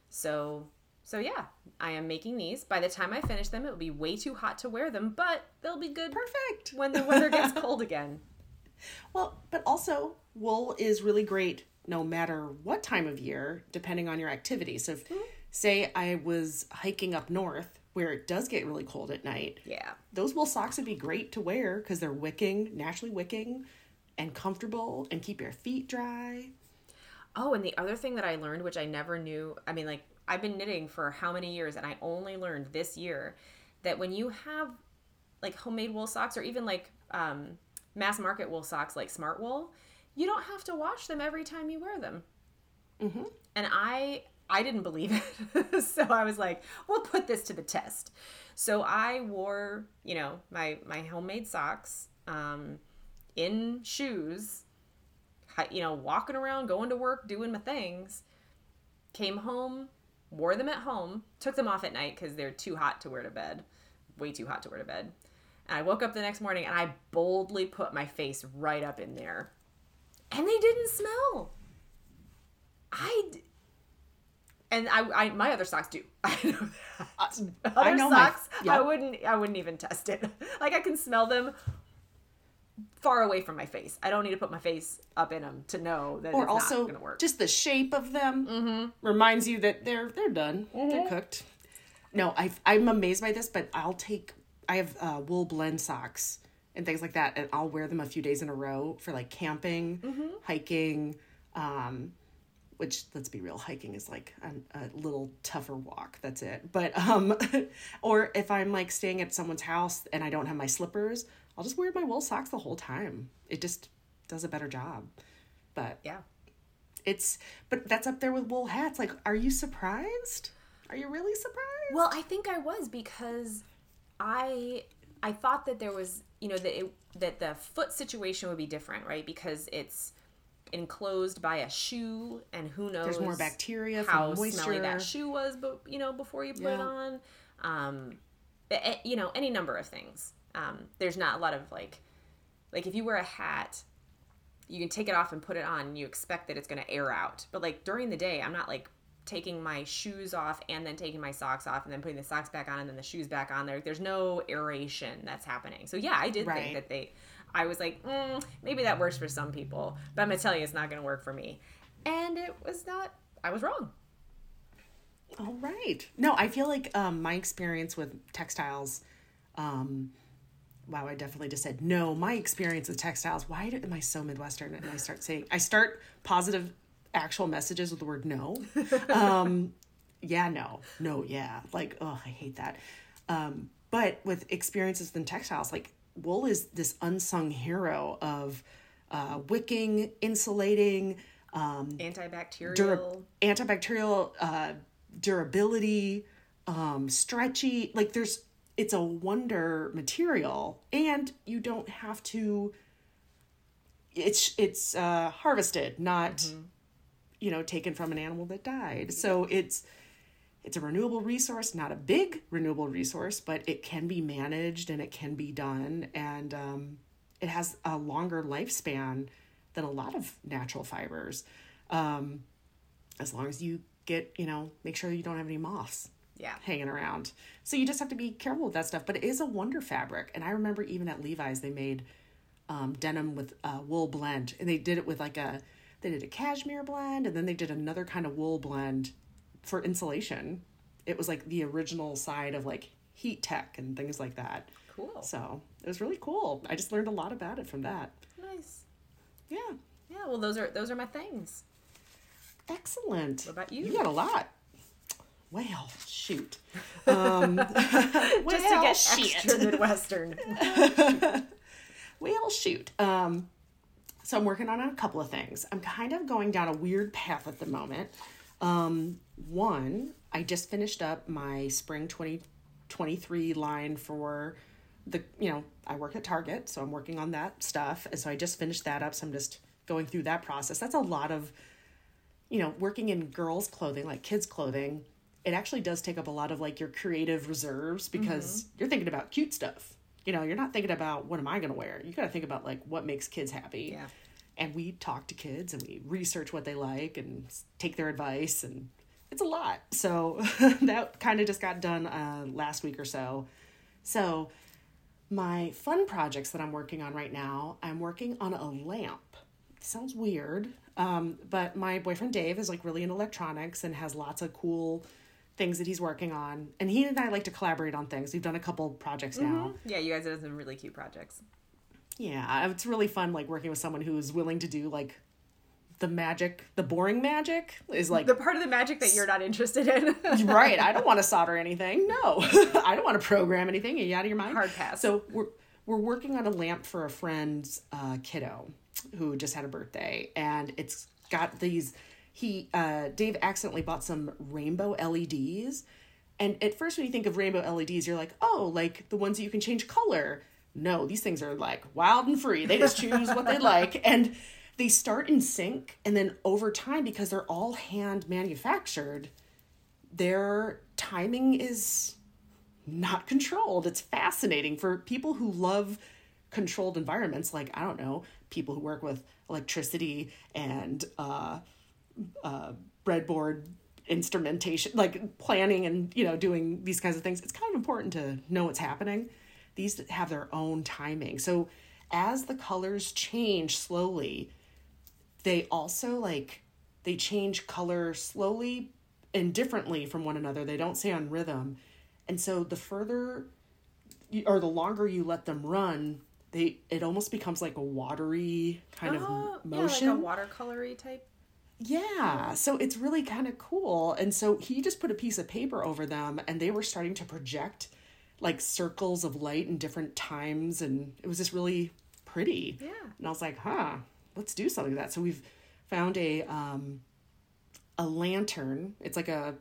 So so yeah, I am making these. By the time I finish them, it will be way too hot to wear them, but they'll be good Perfect. when the weather gets (laughs) cold again. Well, but also wool is really great no matter what time of year, depending on your activity. So, if, mm-hmm. say I was hiking up north where it does get really cold at night, Yeah. those wool socks would be great to wear because they're wicking, naturally wicking, and comfortable, and keep your feet dry. Oh, and the other thing that I learned, which I never knew, I mean, like, I've been knitting for how many years, and I only learned this year that when you have like homemade wool socks or even like um, mass market wool socks like Smart Wool, you don't have to wash them every time you wear them. Mm-hmm. And I I didn't believe it, (laughs) so I was like, we'll put this to the test. So I wore, you know, my my homemade socks um, in shoes you know, walking around, going to work, doing my things. Came home, wore them at home, took them off at night because they're too hot to wear to bed, way too hot to wear to bed. And I woke up the next morning and I boldly put my face right up in there, and they didn't smell. I And I, I, my other socks do. (laughs) I know that. Other I know my- socks, I wouldn't, I wouldn't even test it. (laughs) Like I can smell them far away from my face. I don't need to put my face up in them to know that Or it's also, not going to work. just the shape of them reminds you that they're they're done, they're cooked. No, I I'm amazed by this, but I'll take I have uh, wool blend socks and things like that, and I'll wear them a few days in a row for like camping, hiking. Um, which let's be real, hiking is like a, a little tougher walk. That's it. But um, (laughs) or if I'm like staying at someone's house and I don't have my slippers, I'll just wear my wool socks the whole time. It just does a better job. But yeah. it's but that's up there with wool hats. Like, are you surprised? Are you really surprised? Well, I think I was because I I thought that there was you know that it, that the foot situation would be different, right? Because it's enclosed by a shoe, and who knows There's more bacteria how smelly that shoe was, but you know before you put it on, um, you know any number of things. Um, there's not a lot of like like if you wear a hat you can take it off and put it on and you expect that it's going to air out but like during the day i'm not like taking my shoes off and then taking my socks off and then putting the socks back on and then the shoes back on there there's no aeration that's happening so yeah i did Right. think that they i was like mm, maybe that works for some people but i'm going to tell you it's not going to work for me and it was not i was wrong All right. No, I feel like um, my experience with textiles. Um, wow, I definitely just said no. My experience with textiles. Why do, am I so Midwestern? And I start saying I start positive, actual messages with the word no. (laughs) Um, yeah, no, no, yeah. Like, oh, I hate that. Um, but with experiences in textiles, like wool is this unsung hero of uh, wicking, insulating, um, antibacterial dura- antibacterial uh, durability, um, stretchy. Like there's, it's a wonder material, and you don't have to. It's it's uh, harvested, not you know taken from an animal that died. So it's it's a renewable resource, not a big renewable resource, but it can be managed and it can be done, and um, it has a longer lifespan than a lot of natural fibers. Um, as long as you get, you know, make sure you don't have any moths yeah hanging around. So you just have to be careful with that stuff. But it is a wonder fabric, and I remember even at Levi's they made um, denim with uh, wool blend, and they did it with like a they did a cashmere blend, and then they did another kind of wool blend for insulation. It was like the original side of like heat tech and things like that. cool So it was really cool. I just learned a lot about it from that. nice Yeah, yeah well those are those are my things excellent. What about you? You got a lot. Well, shoot. (laughs) Um, just well, to get shit. extra midwestern (laughs) Well, shoot. Um, so I'm working on a couple of things. I'm kind of going down a weird path at the moment. Um, one, I just finished up my spring 2023 line for the, you know, I work at Target, so I'm working on that stuff. And so I just finished that up. So I'm just going through that process. That's a lot of, you know, working in girls' clothing, like kids' clothing. It actually does take up a lot of like your creative reserves because you're thinking about cute stuff. You know, you're not thinking about what am I going to wear. You got to think about like what makes kids happy. Yeah. And we talk to kids and we research what they like and take their advice and it's a lot. So (laughs) that kind of just got done uh, last week or so. So my fun projects that i'm working on right now i'm working on a lamp. Sounds weird um, but my boyfriend dave is like really into electronics and has lots of cool things that he's working on. And he and I like to collaborate on things. We've done a couple projects now. Yeah, you guys have some really cute projects. Yeah, it's really fun like working with someone who's willing to do like the magic, the boring magic is like The part of the magic that you're not interested in. (laughs) right. I don't (laughs) want to solder anything. No, (laughs) I don't want to program anything. Are you out of your mind? Hard pass. So we're we're working on a lamp for a friend's uh, kiddo who just had a birthday, and it's got these. He uh, Dave accidentally bought some rainbow LEDs, and at first when you think of rainbow LEDs, you're like, oh, like the ones that you can change color. No, these things are like wild and free. They just choose what they like, (laughs) and they start in sync, and then over time, because they're all hand manufactured, their timing is not controlled. It's fascinating for people who love controlled environments, like, I don't know, people who work with electricity and uh, uh, breadboard instrumentation, like planning and, you know, doing these kinds of things. It's kind of important to know what's happening. These have their own timing. So as the colors change slowly, they also like they change color slowly and differently from one another. They don't stay on rhythm. And so the further or the longer you let them run, they it almost becomes like a watery kind Oh, of motion. Yeah, like a watercolory type. Yeah, so it's really kind of cool. And so he just put a piece of paper over them and they were starting to project like circles of light in different times and it was just really pretty. Yeah. And I was like, "Huh, let's do something like that." So we've found a um a lantern. It's like a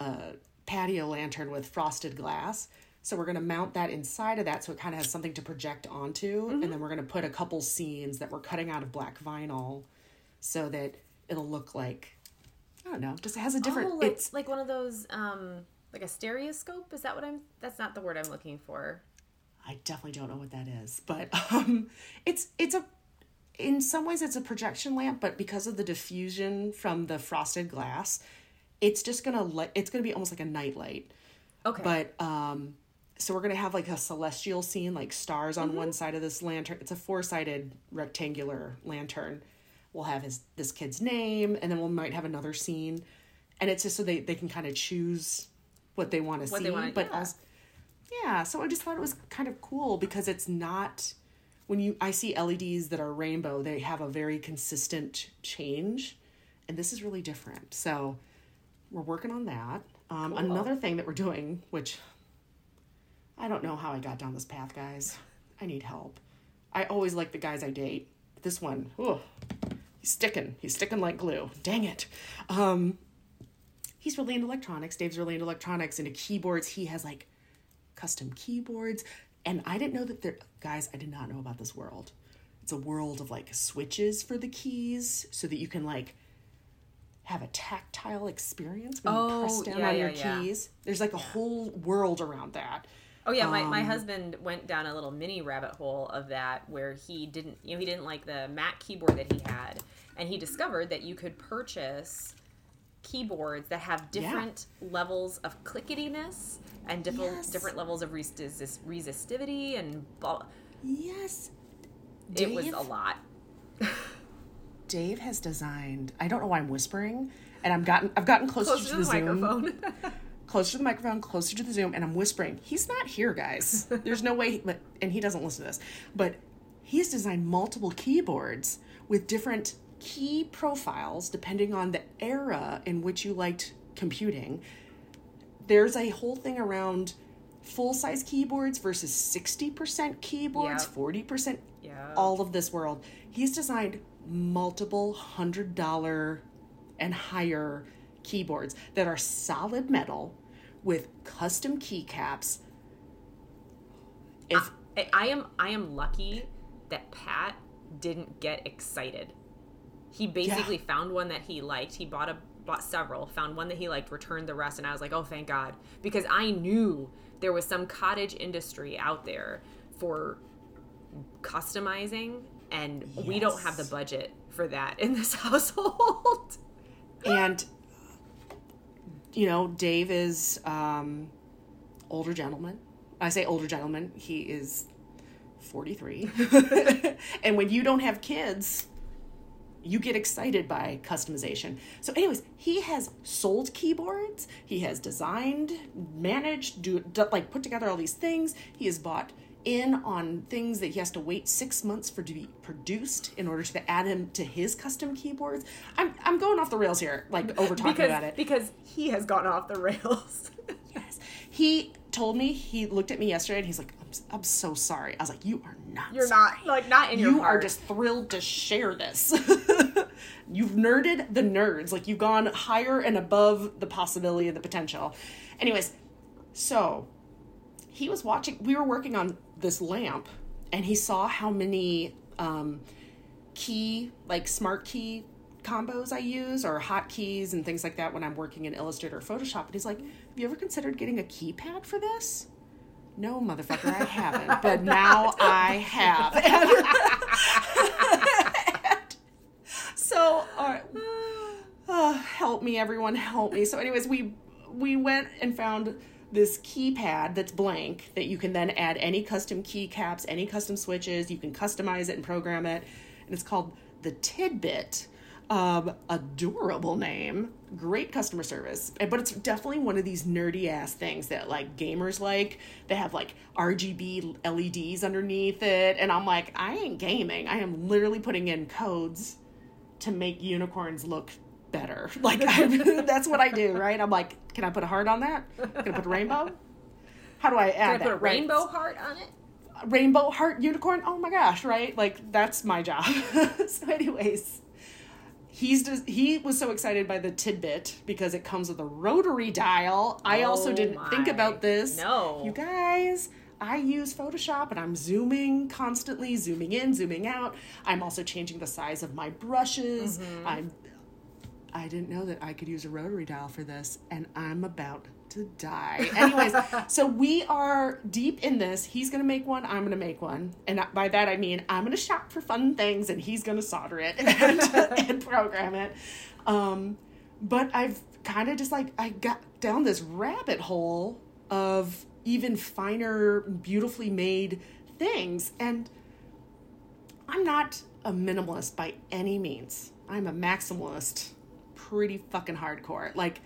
a patio lantern with frosted glass. So we're going to mount that inside of that so it kind of has something to project onto and then we're going to put a couple scenes that we're cutting out of black vinyl so that it'll look like I don't know, just it has a different oh, like, it's like one of those, um, like a stereoscope. Is that what I'm? That's not the word I'm looking for. I definitely don't know what that is, but um, it's it's a in some ways it's a projection lamp, but because of the diffusion from the frosted glass, it's just gonna let it's gonna be almost like a nightlight. Okay. But um, so we're gonna have like a celestial scene, like stars on Mm-hmm. one side of this lantern. It's a four sided rectangular lantern. We'll have his this kid's name, and then we might have another scene, and it's just so they they can kind of choose what they want to see, wanna- but yeah. also yeah, so I just thought it was kind of cool because it's not when you I see LEDs that are rainbow, they have a very consistent change, and this is really different. So we're working on that. Um, Another thing that we're doing, which I don't know how I got down this path, guys. I need help. I always like the guys I date. This one, oh, he's sticking. He's sticking like glue. Dang it. Um, he's really into electronics. Dave's really into electronics, into keyboards. He has like custom keyboards. And I didn't know that there, guys, I did not know about this world. It's a world of like switches for the keys so that you can like have a tactile experience when you press Oh, down yeah, on your yeah, keys. There's like a whole world around that. Oh yeah, my, my Um, husband went down a little mini rabbit hole of that where he didn't you know he didn't like the Mac keyboard that he had and he discovered that you could purchase keyboards that have different levels of clicketiness and different Yes. different levels of resist- resistivity and. Yes. it was a lot. (laughs) Dave has designed. I don't know why I'm whispering, and I'm gotten. I've gotten closer, Close to, to the, the microphone. (laughs) (laughs) closer to the microphone, closer to the Zoom, and I'm whispering. He's not here, guys. There's no way. But and he doesn't listen to this. But he's designed multiple keyboards with different key profiles depending on the era in which you liked computing. There's a whole thing around full size keyboards versus 60% keyboards, Yeah. 40% Yeah. all of this world. He's designed multiple hundred dollar and higher keyboards that are solid metal with custom keycaps. If I, I am I am lucky that Pat didn't get excited. He basically found one that he liked. He bought a bought several, found one that he liked, returned the rest, and I was like, oh thank God. Because I knew there was some cottage industry out there for customizing and we don't have the budget for that in this (laughs) household. and you know, Dave is um older gentleman. I say older gentleman, he is 43. (laughs) and when you don't have kids, you get excited by customization. So, anyways, he has sold keyboards. He has designed, managed, do, do like put together all these things. He has bought in on things that he has to wait six months for to be produced in order to add him to his custom keyboards. I'm I'm going off the rails here, like over talking because about it. because he has gone off the rails. (laughs) Yes. He told me he looked at me yesterday and he's like, I'm, I'm so sorry. I was like, you are not. You're sorry. not like not in your You are just thrilled to share this. (laughs) (laughs) you've nerded the nerds. Like you've gone higher and above the possibility and the potential. Anyways, so he was watching. We were working on this lamp, and he saw how many um, key, like smart key combos I use or hotkeys and things like that when I'm working in Illustrator or Photoshop. And he's like, Have you ever considered getting a keypad for this? No, motherfucker, I haven't. But now I have. (laughs) So, right. Oh, help me, everyone, help me. So, anyways, we we went and found this keypad that's blank that you can then add any custom keycaps, any custom switches. You can customize it and program it, and it's called the Tidbit. Um, adorable name, great customer service, but it's definitely one of these nerdy ass things that like gamers like. They have like RGB LEDs underneath it, and I'm like, I ain't gaming. I am literally putting in codes to make unicorns look better. (laughs) Like (laughs) I, (laughs) that's what I do, right? I'm like, can I put a heart on that? Can I put a rainbow? How do I add Can I that? put a right? rainbow heart on it? rainbow heart unicorn. Oh my gosh, right? Like that's my job. so, anyways, he's just, he was so excited by the tidbit because it comes with a rotary dial. I also Oh didn't think oh about this. No. you guys. I use Photoshop and I'm zooming constantly, zooming in, zooming out. I'm also changing the size of my brushes. Mm-hmm. I'm I didn't know that I could use a rotary dial for this, and I'm about to die. Anyways, (laughs) so we are deep in this. He's gonna make one. I'm gonna make one, and by that I mean I'm gonna shop for fun things, and he's gonna solder it (laughs) and, and program it. Um, but I've kind of just like I got down this rabbit hole of even finer, beautifully made things, and I'm not a minimalist by any means. I'm a maximalist, pretty fucking hardcore. Like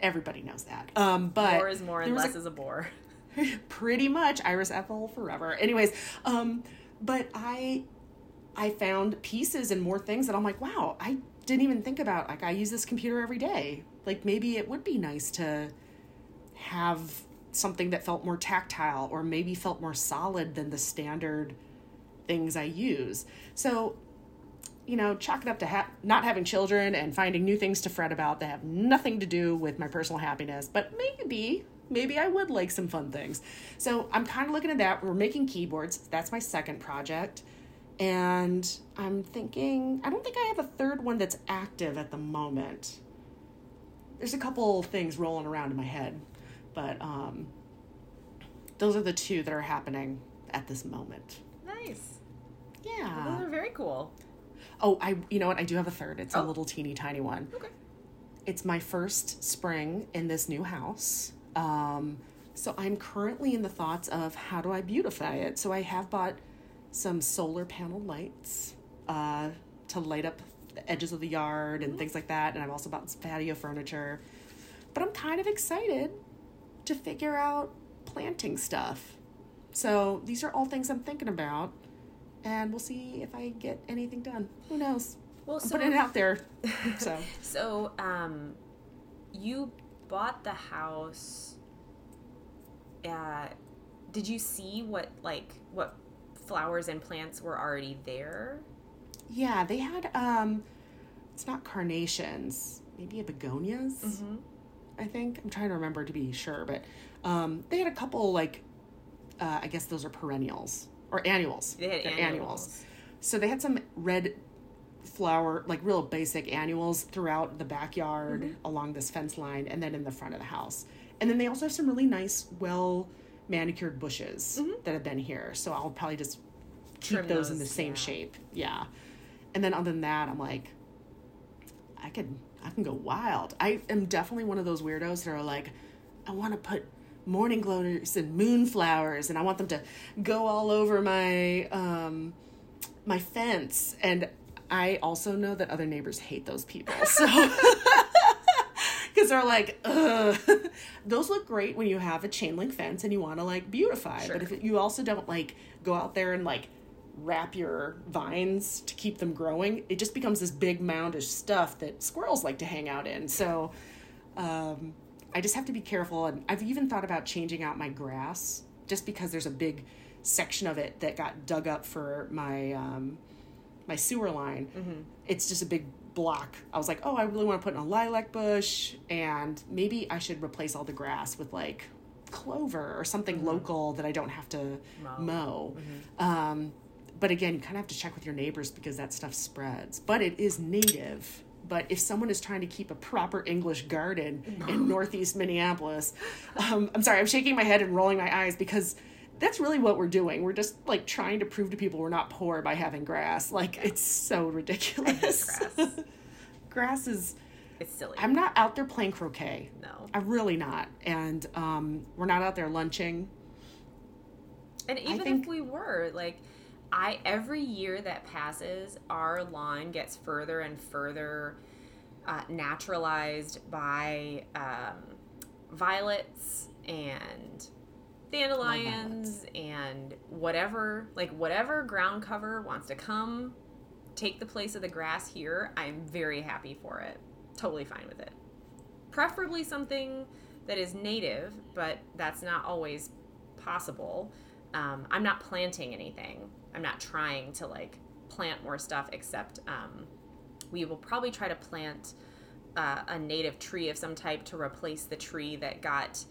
everybody knows that. Um, but More is more and less a- is a bore. (laughs) pretty much Iris Apfel forever. Anyways, um, but I I found pieces and more things that I'm like, wow, I didn't even think about. Like I use this computer every day. Like maybe it would be nice to have something that felt more tactile or maybe felt more solid than the standard things I use. So, you know, chalk it up to ha- not having children and finding new things to fret about that have nothing to do with my personal happiness, but maybe, maybe I would like some fun things. So I'm kind of looking at that. We're making keyboards. That's my second project. And I'm thinking, I don't think I have a third one that's active at the moment. There's a couple things rolling around in my head, but um, those are the two that are happening at this moment. Nice. Yeah. Those are very cool. Oh, I you know what? I do have a third. It's a Oh. little teeny tiny one. Okay. It's my first spring in this new house. Um, so I'm currently in the thoughts of how do I beautify it. So I have bought some solar panel lights uh, to light up the edges of the yard and things like that. And I've also bought some patio furniture. But I'm kind of excited to figure out planting stuff. So these are all things I'm thinking about. And we'll see if I get anything done. Who knows? Well, I'm putting it out there. (laughs) So So, um, you bought the house. Uh, did you see what like what flowers and plants were already there? yeah, they had um it's not carnations, maybe a begonias. Mm-hmm. I think. I'm trying to remember to be sure, but um they had a couple like uh I guess those are perennials or annuals. They had They're annuals. So they had some red flower, like real basic annuals throughout the backyard Mm-hmm. along this fence line and then in the front of the house. And then they also have some really nice, well manicured bushes that have been here. So I'll probably just keep Mm-hmm. Those, in the same yeah. shape. Yeah. And then other than that, I'm like, I could I can go wild. I am definitely one of those weirdos that are like, I want to put morning glories and moonflowers and I want them to go all over my um my fence and I also know that other neighbors hate those people. So (laughs) because they're like, Ugh. those look great when you have a chain link fence and you want to like beautify. Sure. But if you also don't like go out there and like wrap your vines to keep them growing, it just becomes this big mound of stuff that squirrels like to hang out in. So um, I just have to be careful. And I've even thought about changing out my grass just because there's a big section of it that got dug up for my um, my sewer line. It's just a big block. I was like, oh, I really want to put in a lilac bush, and maybe I should replace all the grass with like clover or something local that I don't have to mow. Um, but again, you kind of have to check with your neighbors because that stuff spreads. But it is native. But if someone is trying to keep a proper English garden in (laughs) Northeast Minneapolis, um, I'm sorry, I'm shaking my head and rolling my eyes because that's really what we're doing. We're just like trying to prove to people we're not poor by having grass. Like it's so ridiculous. grass. (laughs) grass is. It's silly. I'm not out there playing croquet. no. I'm really not, and um, we're not out there lunching. And even think- if we were, like, I every year that passes, our lawn gets further and further uh, naturalized by um, violets and dandelions and whatever, like whatever ground cover wants to come take the place of the grass here. I'm very happy for it. Totally fine with it. Preferably something that is native, but that's not always possible. Um, I'm not planting anything. I'm not trying to like plant more stuff, except um, we will probably try to plant uh, a native tree of some type to replace the tree that got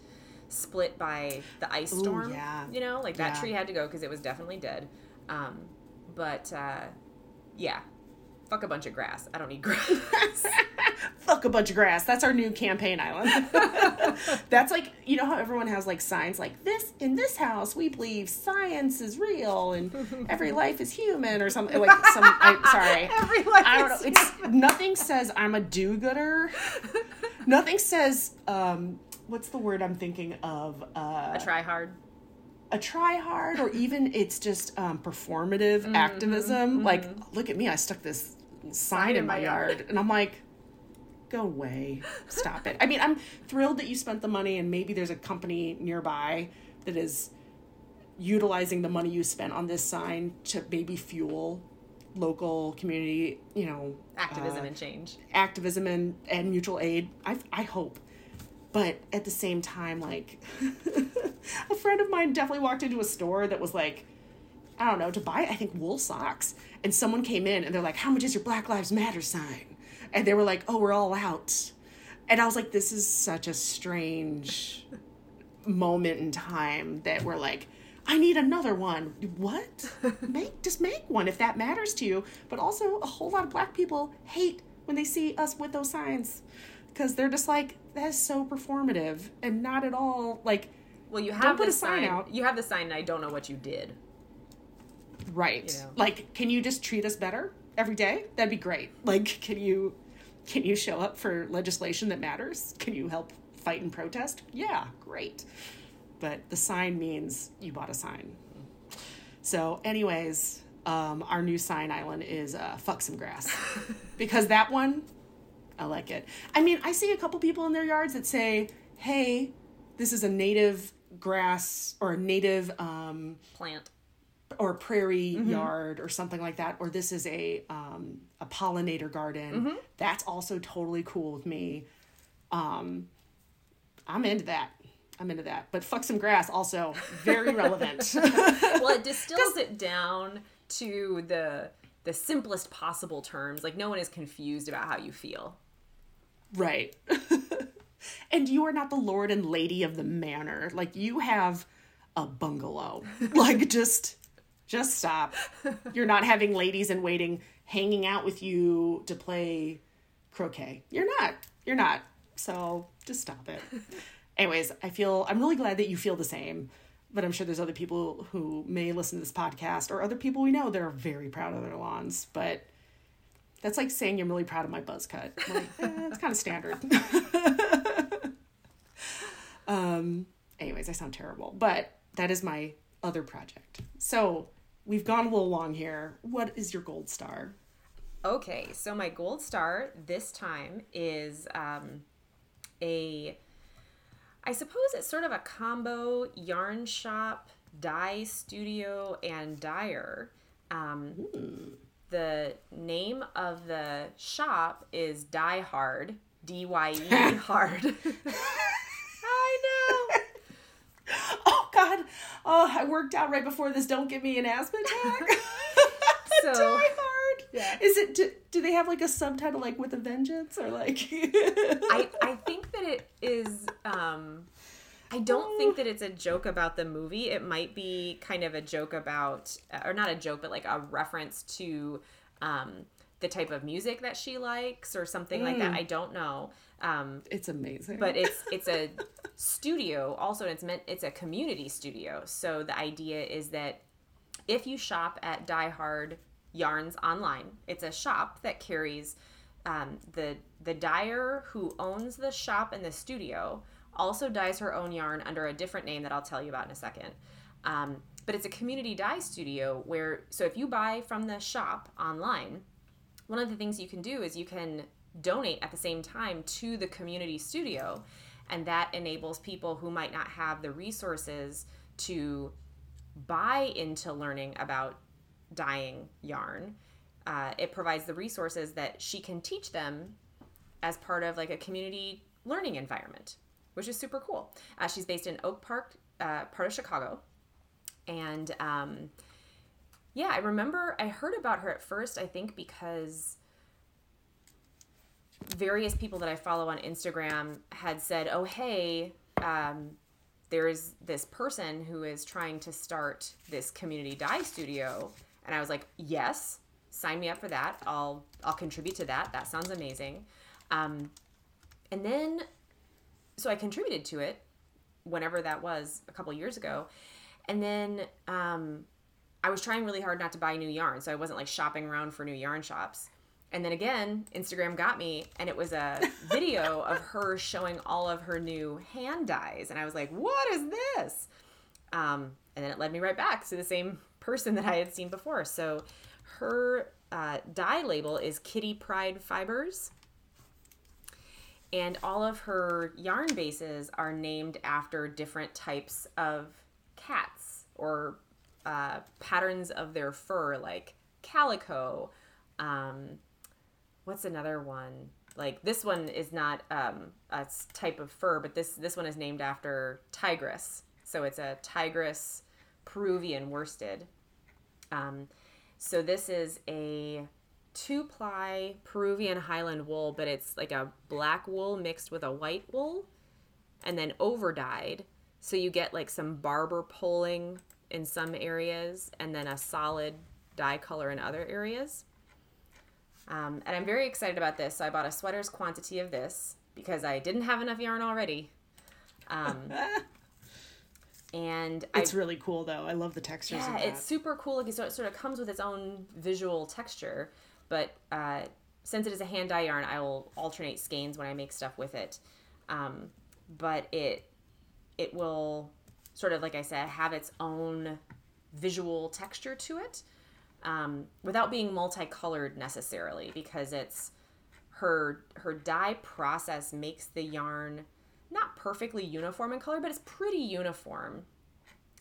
split by the ice Ooh, storm. yeah. You know, like that Yeah. tree had to go because it was definitely dead. Um, but uh, yeah, fuck a bunch of grass. I don't need grass. (laughs) Fuck a bunch of grass. That's our new campaign island. (laughs) That's like you know how everyone has like signs like this in this house we believe science is real and every (laughs) life is human or something like some. I, sorry, Every life I don't know. is It's nothing says I'm a do-gooder. nothing says um, what's the word I'm thinking of? Uh, Try hard. a try hard or even it's just um, performative Mm-hmm, activism like look at me i stuck this sign in my yard and i'm like go away stop it i mean i'm thrilled that you spent the money and maybe there's a company nearby that is utilizing the money you spent on this sign to maybe fuel local community you know Activism uh, and change. activism and, and mutual aid. I, I hope. But at the same time, like, (laughs) a friend of mine definitely walked into a store that was like, I don't know, to buy, I think, wool socks. And someone came in and they're like, How much is your Black Lives Matter sign? And they were like, Oh, we're all out. And I was like, This is such a strange moment in time that we're like, I need another one. What? make just make one if that matters to you. But also, a whole lot of black people hate when they see us with those signs because they're just like that's so performative and not at all like Well, you have put the a sign sign. out. You have the sign, and I don't know what you did. Right. You know. Like, can you just treat us better every day? That'd be great. (laughs) Like, can you can you show up for legislation that matters? Can you help fight and protest? Yeah, great. But the sign means you bought a sign. So, anyways, um, our new sign island is uh, fuck some grass (laughs) because that one, I like it. I mean, I see a couple people in their yards that say, "Hey, this is a native grass or a native um, Plant. Or prairie yard or something like that, or this is a um, a pollinator garden." That's also totally cool with me. Um, I'm into that. I'm into that. But fuck some grass also very relevant. (laughs) (laughs) Well, it distills it down to the the simplest possible terms. Like no one is confused about how you feel. Right. (laughs) and you are not the lord and lady of the manor. Like you have a bungalow. like just just stop. (laughs) You're not having ladies in waiting hanging out with you to play croquet. You're not. You're not. So just stop it. (laughs) Anyways, I feel I'm really glad that you feel the same. But I'm sure there's other people who may listen to this podcast or other people we know that are very proud of their lawns. But that's like saying you're really proud of my buzz cut. Like, eh, it's kind of standard. (laughs) um, anyways, I sound terrible, but that is my other project. So we've gone a little long here. What is your gold star? Okay, so my gold star this time is um, a, I suppose it's sort of a combo yarn shop, dye studio, and dyer. Um, the name of the shop is Dye Hard, D Y E (laughs) Hard. (laughs) I know. (laughs) Oh I worked out right before this. Don't give me an asthma attack. (laughs) (laughs) So- Dye Hard. Yeah. Is it? Do, do they have like a subtitle like with a vengeance or like? (laughs) I, I think that it is um I don't think that it's a joke about the movie. It might be kind of a joke about or not a joke but like a reference to um the type of music that she likes or something like that. I don't know. Um it's amazing. but it's (laughs) it's a studio also and it's meant it's a community studio. So the idea is that if you shop at Dye Hard Yarns online, it's a shop that carries um, the the dyer who owns the shop and the studio also dyes her own yarn under a different name that I'll tell you about in a second. Um, but it's a community dye studio where so if you buy from the shop online, one of the things you can do is you can donate at the same time to the community studio and that enables people who might not have the resources to buy into learning about dyeing yarn. Uh, it provides the resources that she can teach them as part of like a community learning environment which is super cool. Uh, she's based in oak park uh, part of chicago. And um, yeah i remember i heard about her at first i think because various people that I follow on Instagram had said, "Oh, hey, um, there's this person who is trying to start this community dye studio," and I was like, "Yes, sign me up for that. I'll I'll contribute to that. That sounds amazing." Um, and then, so I contributed to it whenever that was a couple years ago, and then um, I was trying really hard not to buy new yarn, so I wasn't like shopping around for new yarn shops. And then again, Instagram got me, and it was a (laughs) video of her showing all of her new hand dyes, and I was like, "What is this?" Um, and then it led me right back to the same person that I had seen before. So, her uh, dye label is Kitty Pride Fibers, and all of her yarn bases are named after different types of cats or uh, patterns of their fur, like calico. Um, what's another one? Like this one is not um, a type of fur, but this this one is named after tigress. So it's a tigress Peruvian worsted. Um, so this is a two ply Peruvian Highland wool, but it's like a black wool mixed with a white wool and then over dyed. So you get like some barber poling in some areas and then a solid dye color in other areas. Um, and I'm very excited about this. So I bought a sweater's quantity of this because I didn't have enough yarn already. Um, (laughs) and I it's really cool though. I love the textures yeah, it's super cool. Like, so it sort of comes with its own visual texture, but uh, since it is a hand dye yarn, I will alternate skeins when I make stuff with it. Um, but it it will sort of like I said have its own visual texture to it um, without being multicolored necessarily because it's her her dye process makes the yarn not perfectly uniform in color but it's pretty uniform.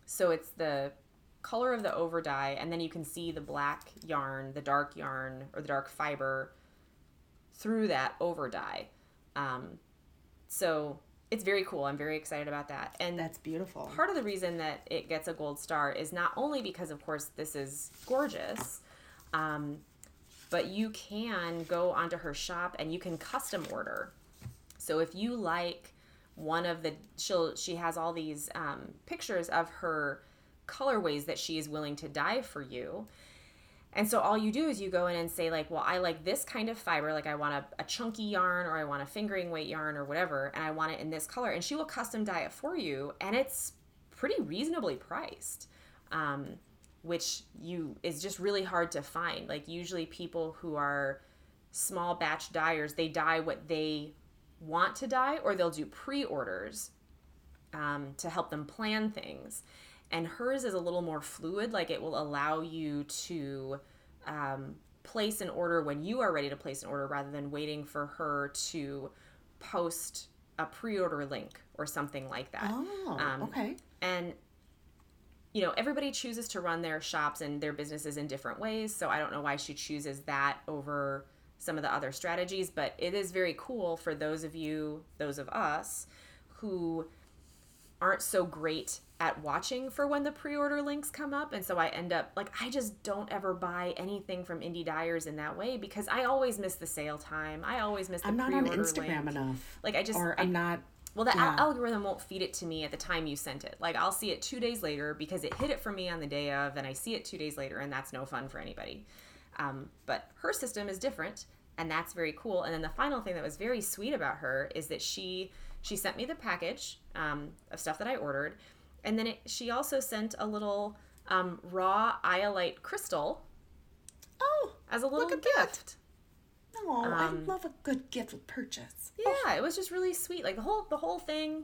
So it's the color of the over dye and then you can see the black yarn the dark yarn or the dark fiber through that over dye um, so it's very cool. I'm very excited about that. And That's beautiful. part of the reason that it gets a gold star is not only because of course this is gorgeous um, but you can go onto her shop and you can custom order. So if you like one of the she'll she has all these um, pictures of her colorways that she is willing to dye for you and so all you do is you go in and say like, well, I like this kind of fiber, like I want a, a chunky yarn or I want a fingering weight yarn or whatever, and I want it in this color, and she will custom dye it for you, and it's pretty reasonably priced, um, which you is just really hard to find. Like usually people who are small batch dyers, they dye what they want to dye, or they'll do pre-orders um, to help them plan things. And hers is a little more fluid, like it will allow you to um, place an order when you are ready to place an order rather than waiting for her to post a pre-order link or something like that. Oh, Um, okay. And you know, everybody chooses to run their shops and their businesses in different ways, so I don't know why she chooses that over some of the other strategies, but it is very cool for those of you, those of us who aren't so great at watching for when the pre-order links come up and so I end up like I just don't ever buy anything from Indie Dyers in that way because I always miss the sale time. I always miss the I'm not on Instagram link. enough. Like I just Or I I'm not. well, the Yeah. algorithm won't feed it to me at the time you sent it. Like I'll see it two days later because it hit it for me on the day of, and I see it two days later, and that's no fun for anybody. Um, but her system is different, and that's very cool. And then the final thing that was very sweet about her is that she she sent me the package um, of stuff that I ordered, and then it, she also sent a little um, raw iolite crystal Oh, as a little at gift. that. I Um, love a good gift with purchase. Yeah, it was just really sweet. Like the whole the whole thing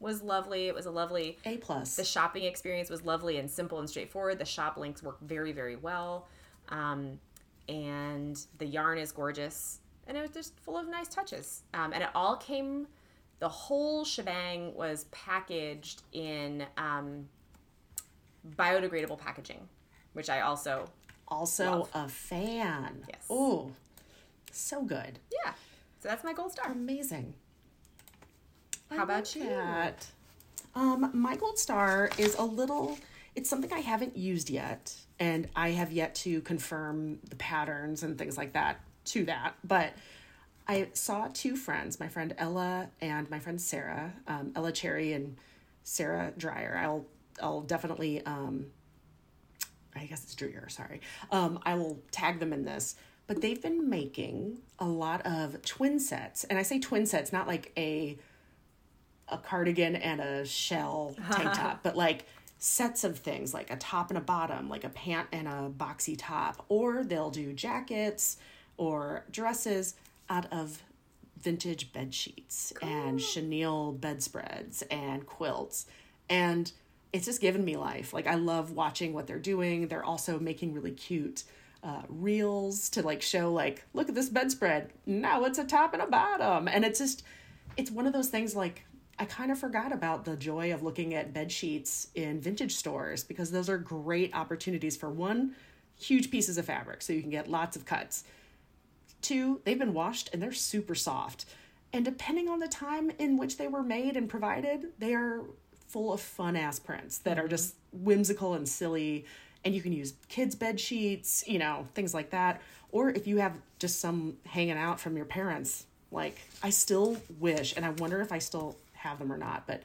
was lovely. It was a lovely A plus. the shopping experience was lovely and simple and straightforward. The shop links work very, very well. Um, and the yarn is gorgeous. And it was just full of nice touches. Um, and it all came, the whole shebang was packaged in um, biodegradable packaging, which I also, also love. a fan. Yes. Oh, so good. yeah. So that's my gold star. Amazing. How about you? That. Um, my gold star is a little. It's something I haven't used yet, and I have yet to confirm the patterns and things like that to that. But I saw two friends, my friend Ella and my friend Sarah, um, Ella Cherry and Sarah Dreyer. I'll I'll definitely um, I guess it's Dreyer, sorry. Um, I will tag them in this. But they've been making a lot of twin sets. And I say twin sets, not like a a cardigan and a shell tank (laughs) top, but like sets of things, like a top and a bottom, like a pant and a boxy top. Or they'll do jackets or dresses out of vintage bed sheets and chenille bedspreads and quilts. And it's just given me life. Like I love watching what they're doing. They're also making really cute uh, reels to like show like, look at this bedspread. Now it's a top and a bottom. And it's just, it's one of those things like I kind of forgot about the joy of looking at bed sheets in vintage stores because those are great opportunities for one, huge pieces of fabric so you can get lots of cuts. Two, they've been washed and they're super soft. And depending on the time in which they were made and provided, they are full of fun ass prints that are just whimsical and silly. And you can use kids' bed sheets, you know, things like that. Or if you have just some hanging out from your parents, like I still wish, and I wonder if I still have them or not, but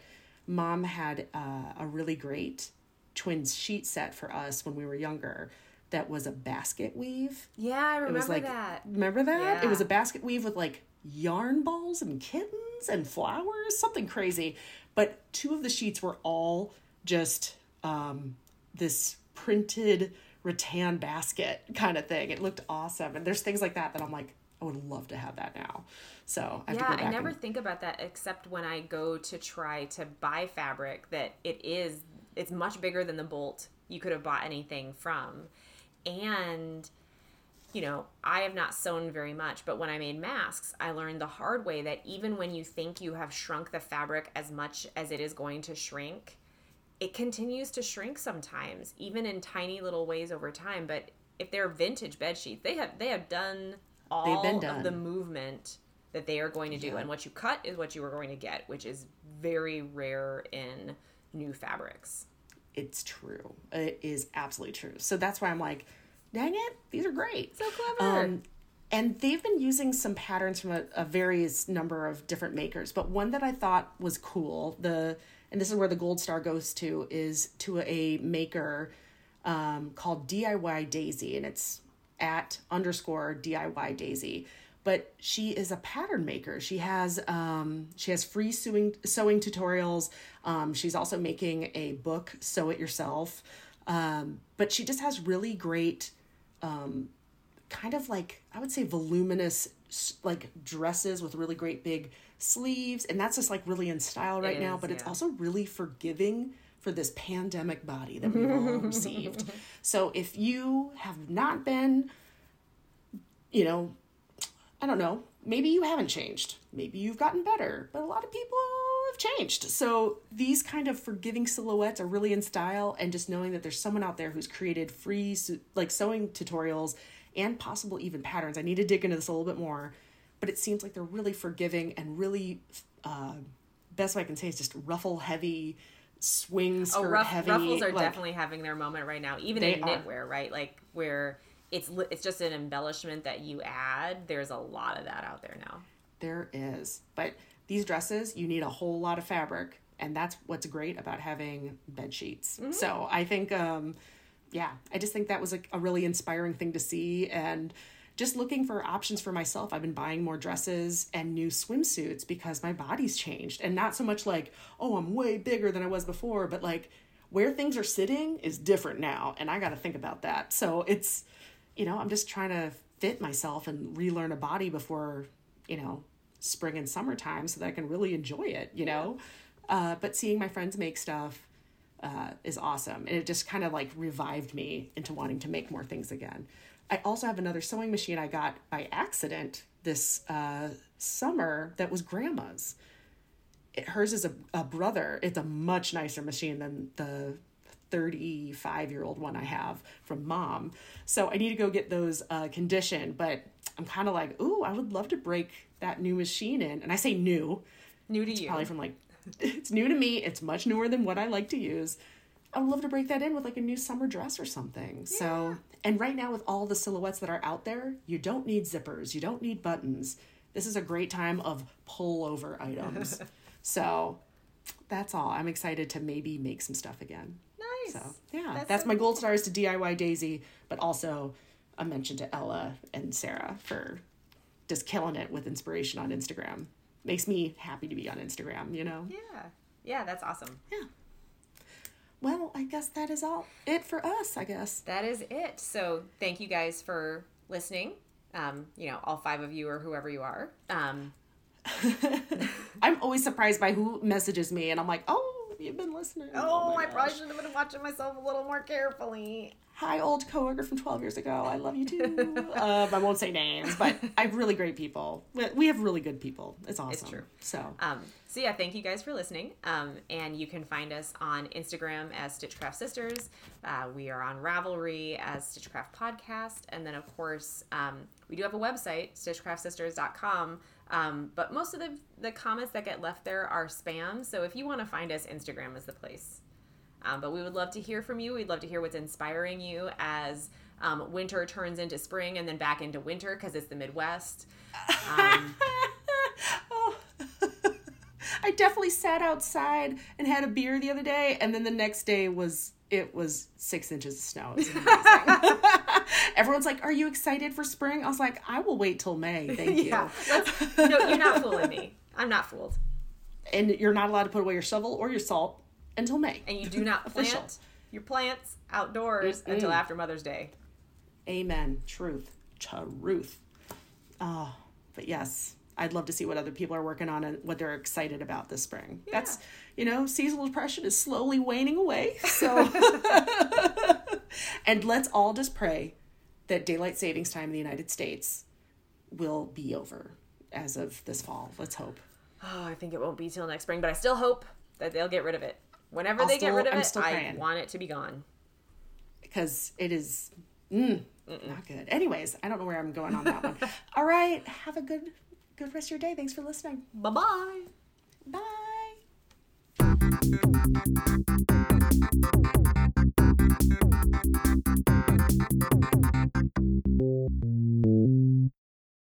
mom had uh, a really great twins sheet set for us when we were younger that was a basket weave. Yeah, I remember It was like, that. remember that? It was a basket weave with like yarn balls and kittens and flowers, something crazy. But two of the sheets were all just um, this printed rattan basket kind of thing. It looked awesome. And there's things like that that I'm like, I would love to have that now. So I have Yeah, to go back I never and- think about that except when I go to try to buy fabric that it is it's much bigger than the bolt you could have bought anything from. And you know, I have not sewn very much, but when I made masks, I learned the hard way that even when you think you have shrunk the fabric as much as it is going to shrink, it continues to shrink sometimes, even in tiny little ways over time. But if they're vintage bed sheets, they have they have done all been of the movement that they are going to do, and what you cut is what you are going to get, which is very rare in new fabrics. It's true. It is absolutely true. So that's why I'm like, dang it, these are great. So clever. Um, and they've been using some patterns from a, a various number of different makers, but one that I thought was cool, the and this is where the gold star goes to, is to a maker um, called DIY Daisy, and it's at underscore DIY Daisy. But she is a pattern maker. She has um, she has free sewing sewing tutorials. Um, she's also making a book, Sew It Yourself. Um, but she just has really great kind of like I would say voluminous like dresses with really great big sleeves and that's just like really in style right now is, but it's also really forgiving for this pandemic body that we've all received. (laughs) So if you have not been you know, I don't know, maybe you haven't changed. Maybe you've gotten better, but a lot of people have changed. So these kind of forgiving silhouettes are really in style and just knowing that there's someone out there who's created free like sewing tutorials and possible even patterns. I need to dig into this a little bit more, but it seems like they're really forgiving and really uh best way I can say is just ruffle heavy swing Oh, ruff, heavy. ruffles are like- definitely having their moment right now, even in knitwear, right? Like where it's it's just an embellishment that you add. There's a lot of that out there now. There is. But these dresses, you need a whole lot of fabric. And that's what's great about having bed sheets. So I think, um, yeah, I just think that was a, a really inspiring thing to see. And just looking for options for myself, I've been buying more dresses and new swimsuits because my body's changed. And not so much like, oh, I'm way bigger than I was before, but like where things are sitting is different now. And I got to think about that. So it's, you know, I'm just trying to fit myself and relearn a body before, you know, spring and summertime so that I can really enjoy it, you know? Uh, but seeing my friends make stuff uh, is awesome. And it just kind of like revived me into wanting to make more things again. I also have another sewing machine I got by accident this uh, summer that was grandma's. It, hers is a, a brother. It's a much nicer machine than the 35 year old one I have from mom. So I need to go get those uh, conditioned, but I'm kind of like, ooh, I would love to break that new machine in. And I say new, New to you. probably from like, (laughs) it's new to me. It's much newer than what I like to use. I would love to break that in with like a new summer dress or something. So, and right now with all the silhouettes that are out there, you don't need zippers, you don't need buttons. This is a great time of pullover items. (laughs) so, that's all. I'm excited to maybe make some stuff again. Nice. So, yeah, That's that's, so my gold star is to DIY Daisy, but also a mention to Ella and Sarah for just killing it with inspiration on Instagram. Makes me happy to be on Instagram, you know? Yeah. Yeah, that's awesome. Yeah. Well, I guess that is all it for us, I guess. That is it. So thank you guys for listening. Um, you know, all five of you or whoever you are. Um, (laughs) I'm always surprised by who messages me, and I'm like, oh, you've been listening. oh, my I probably should have been watching myself a little more carefully. Hi, old coworker from 12 years ago. I love you too. (laughs) um, I won't say names, but I have really great people. We- We have really good people. It's awesome. It's true. So, Um, so yeah, thank you guys for listening. Um, and you can find us on Instagram as Stitchcraft Sisters. Uh, we are on Ravelry as Stitchcraft Podcast, and then of course um, we do have a website, StitchcraftSisters.com. Um, but most of the the comments that get left there are spam. So if you want to find us, Instagram is the place. Um, but we would love to hear from you. We'd love to hear what's inspiring you as um, winter turns into spring and then back into winter because it's the Midwest. Um, (laughs) oh. (laughs) I definitely sat outside and had a beer the other day, and then the next day was it was six inches of snow. It was (laughs) amazing. Everyone's like, "Are you excited for spring?" I was like, "I will wait till May, (laughs) thank you." yeah, let's- no, you're not fooling me. I'm not fooled. And you're not allowed to put away your shovel or your salt until May. And you do not (laughs) plant your plants outdoors until after Mother's Day. Amen. Truth. Truth. Oh, but yes, I'd love to see what other people are working on and what they're excited about this spring. That's, you know, seasonal depression is slowly waning away. So, (laughs) (laughs) and let's all just pray that daylight savings time in the United States will be over as of this fall. Let's hope. Oh, I think it won't be till next spring, but I still hope that they'll get rid of it. Whenever I'll they still- get rid of I'm it, I praying. want it to be gone. because it is mm, not good. Anyways, I don't know where I'm going on that one. (laughs) All right, have a good good rest of your day. Thanks for listening. Bye-bye. Bye.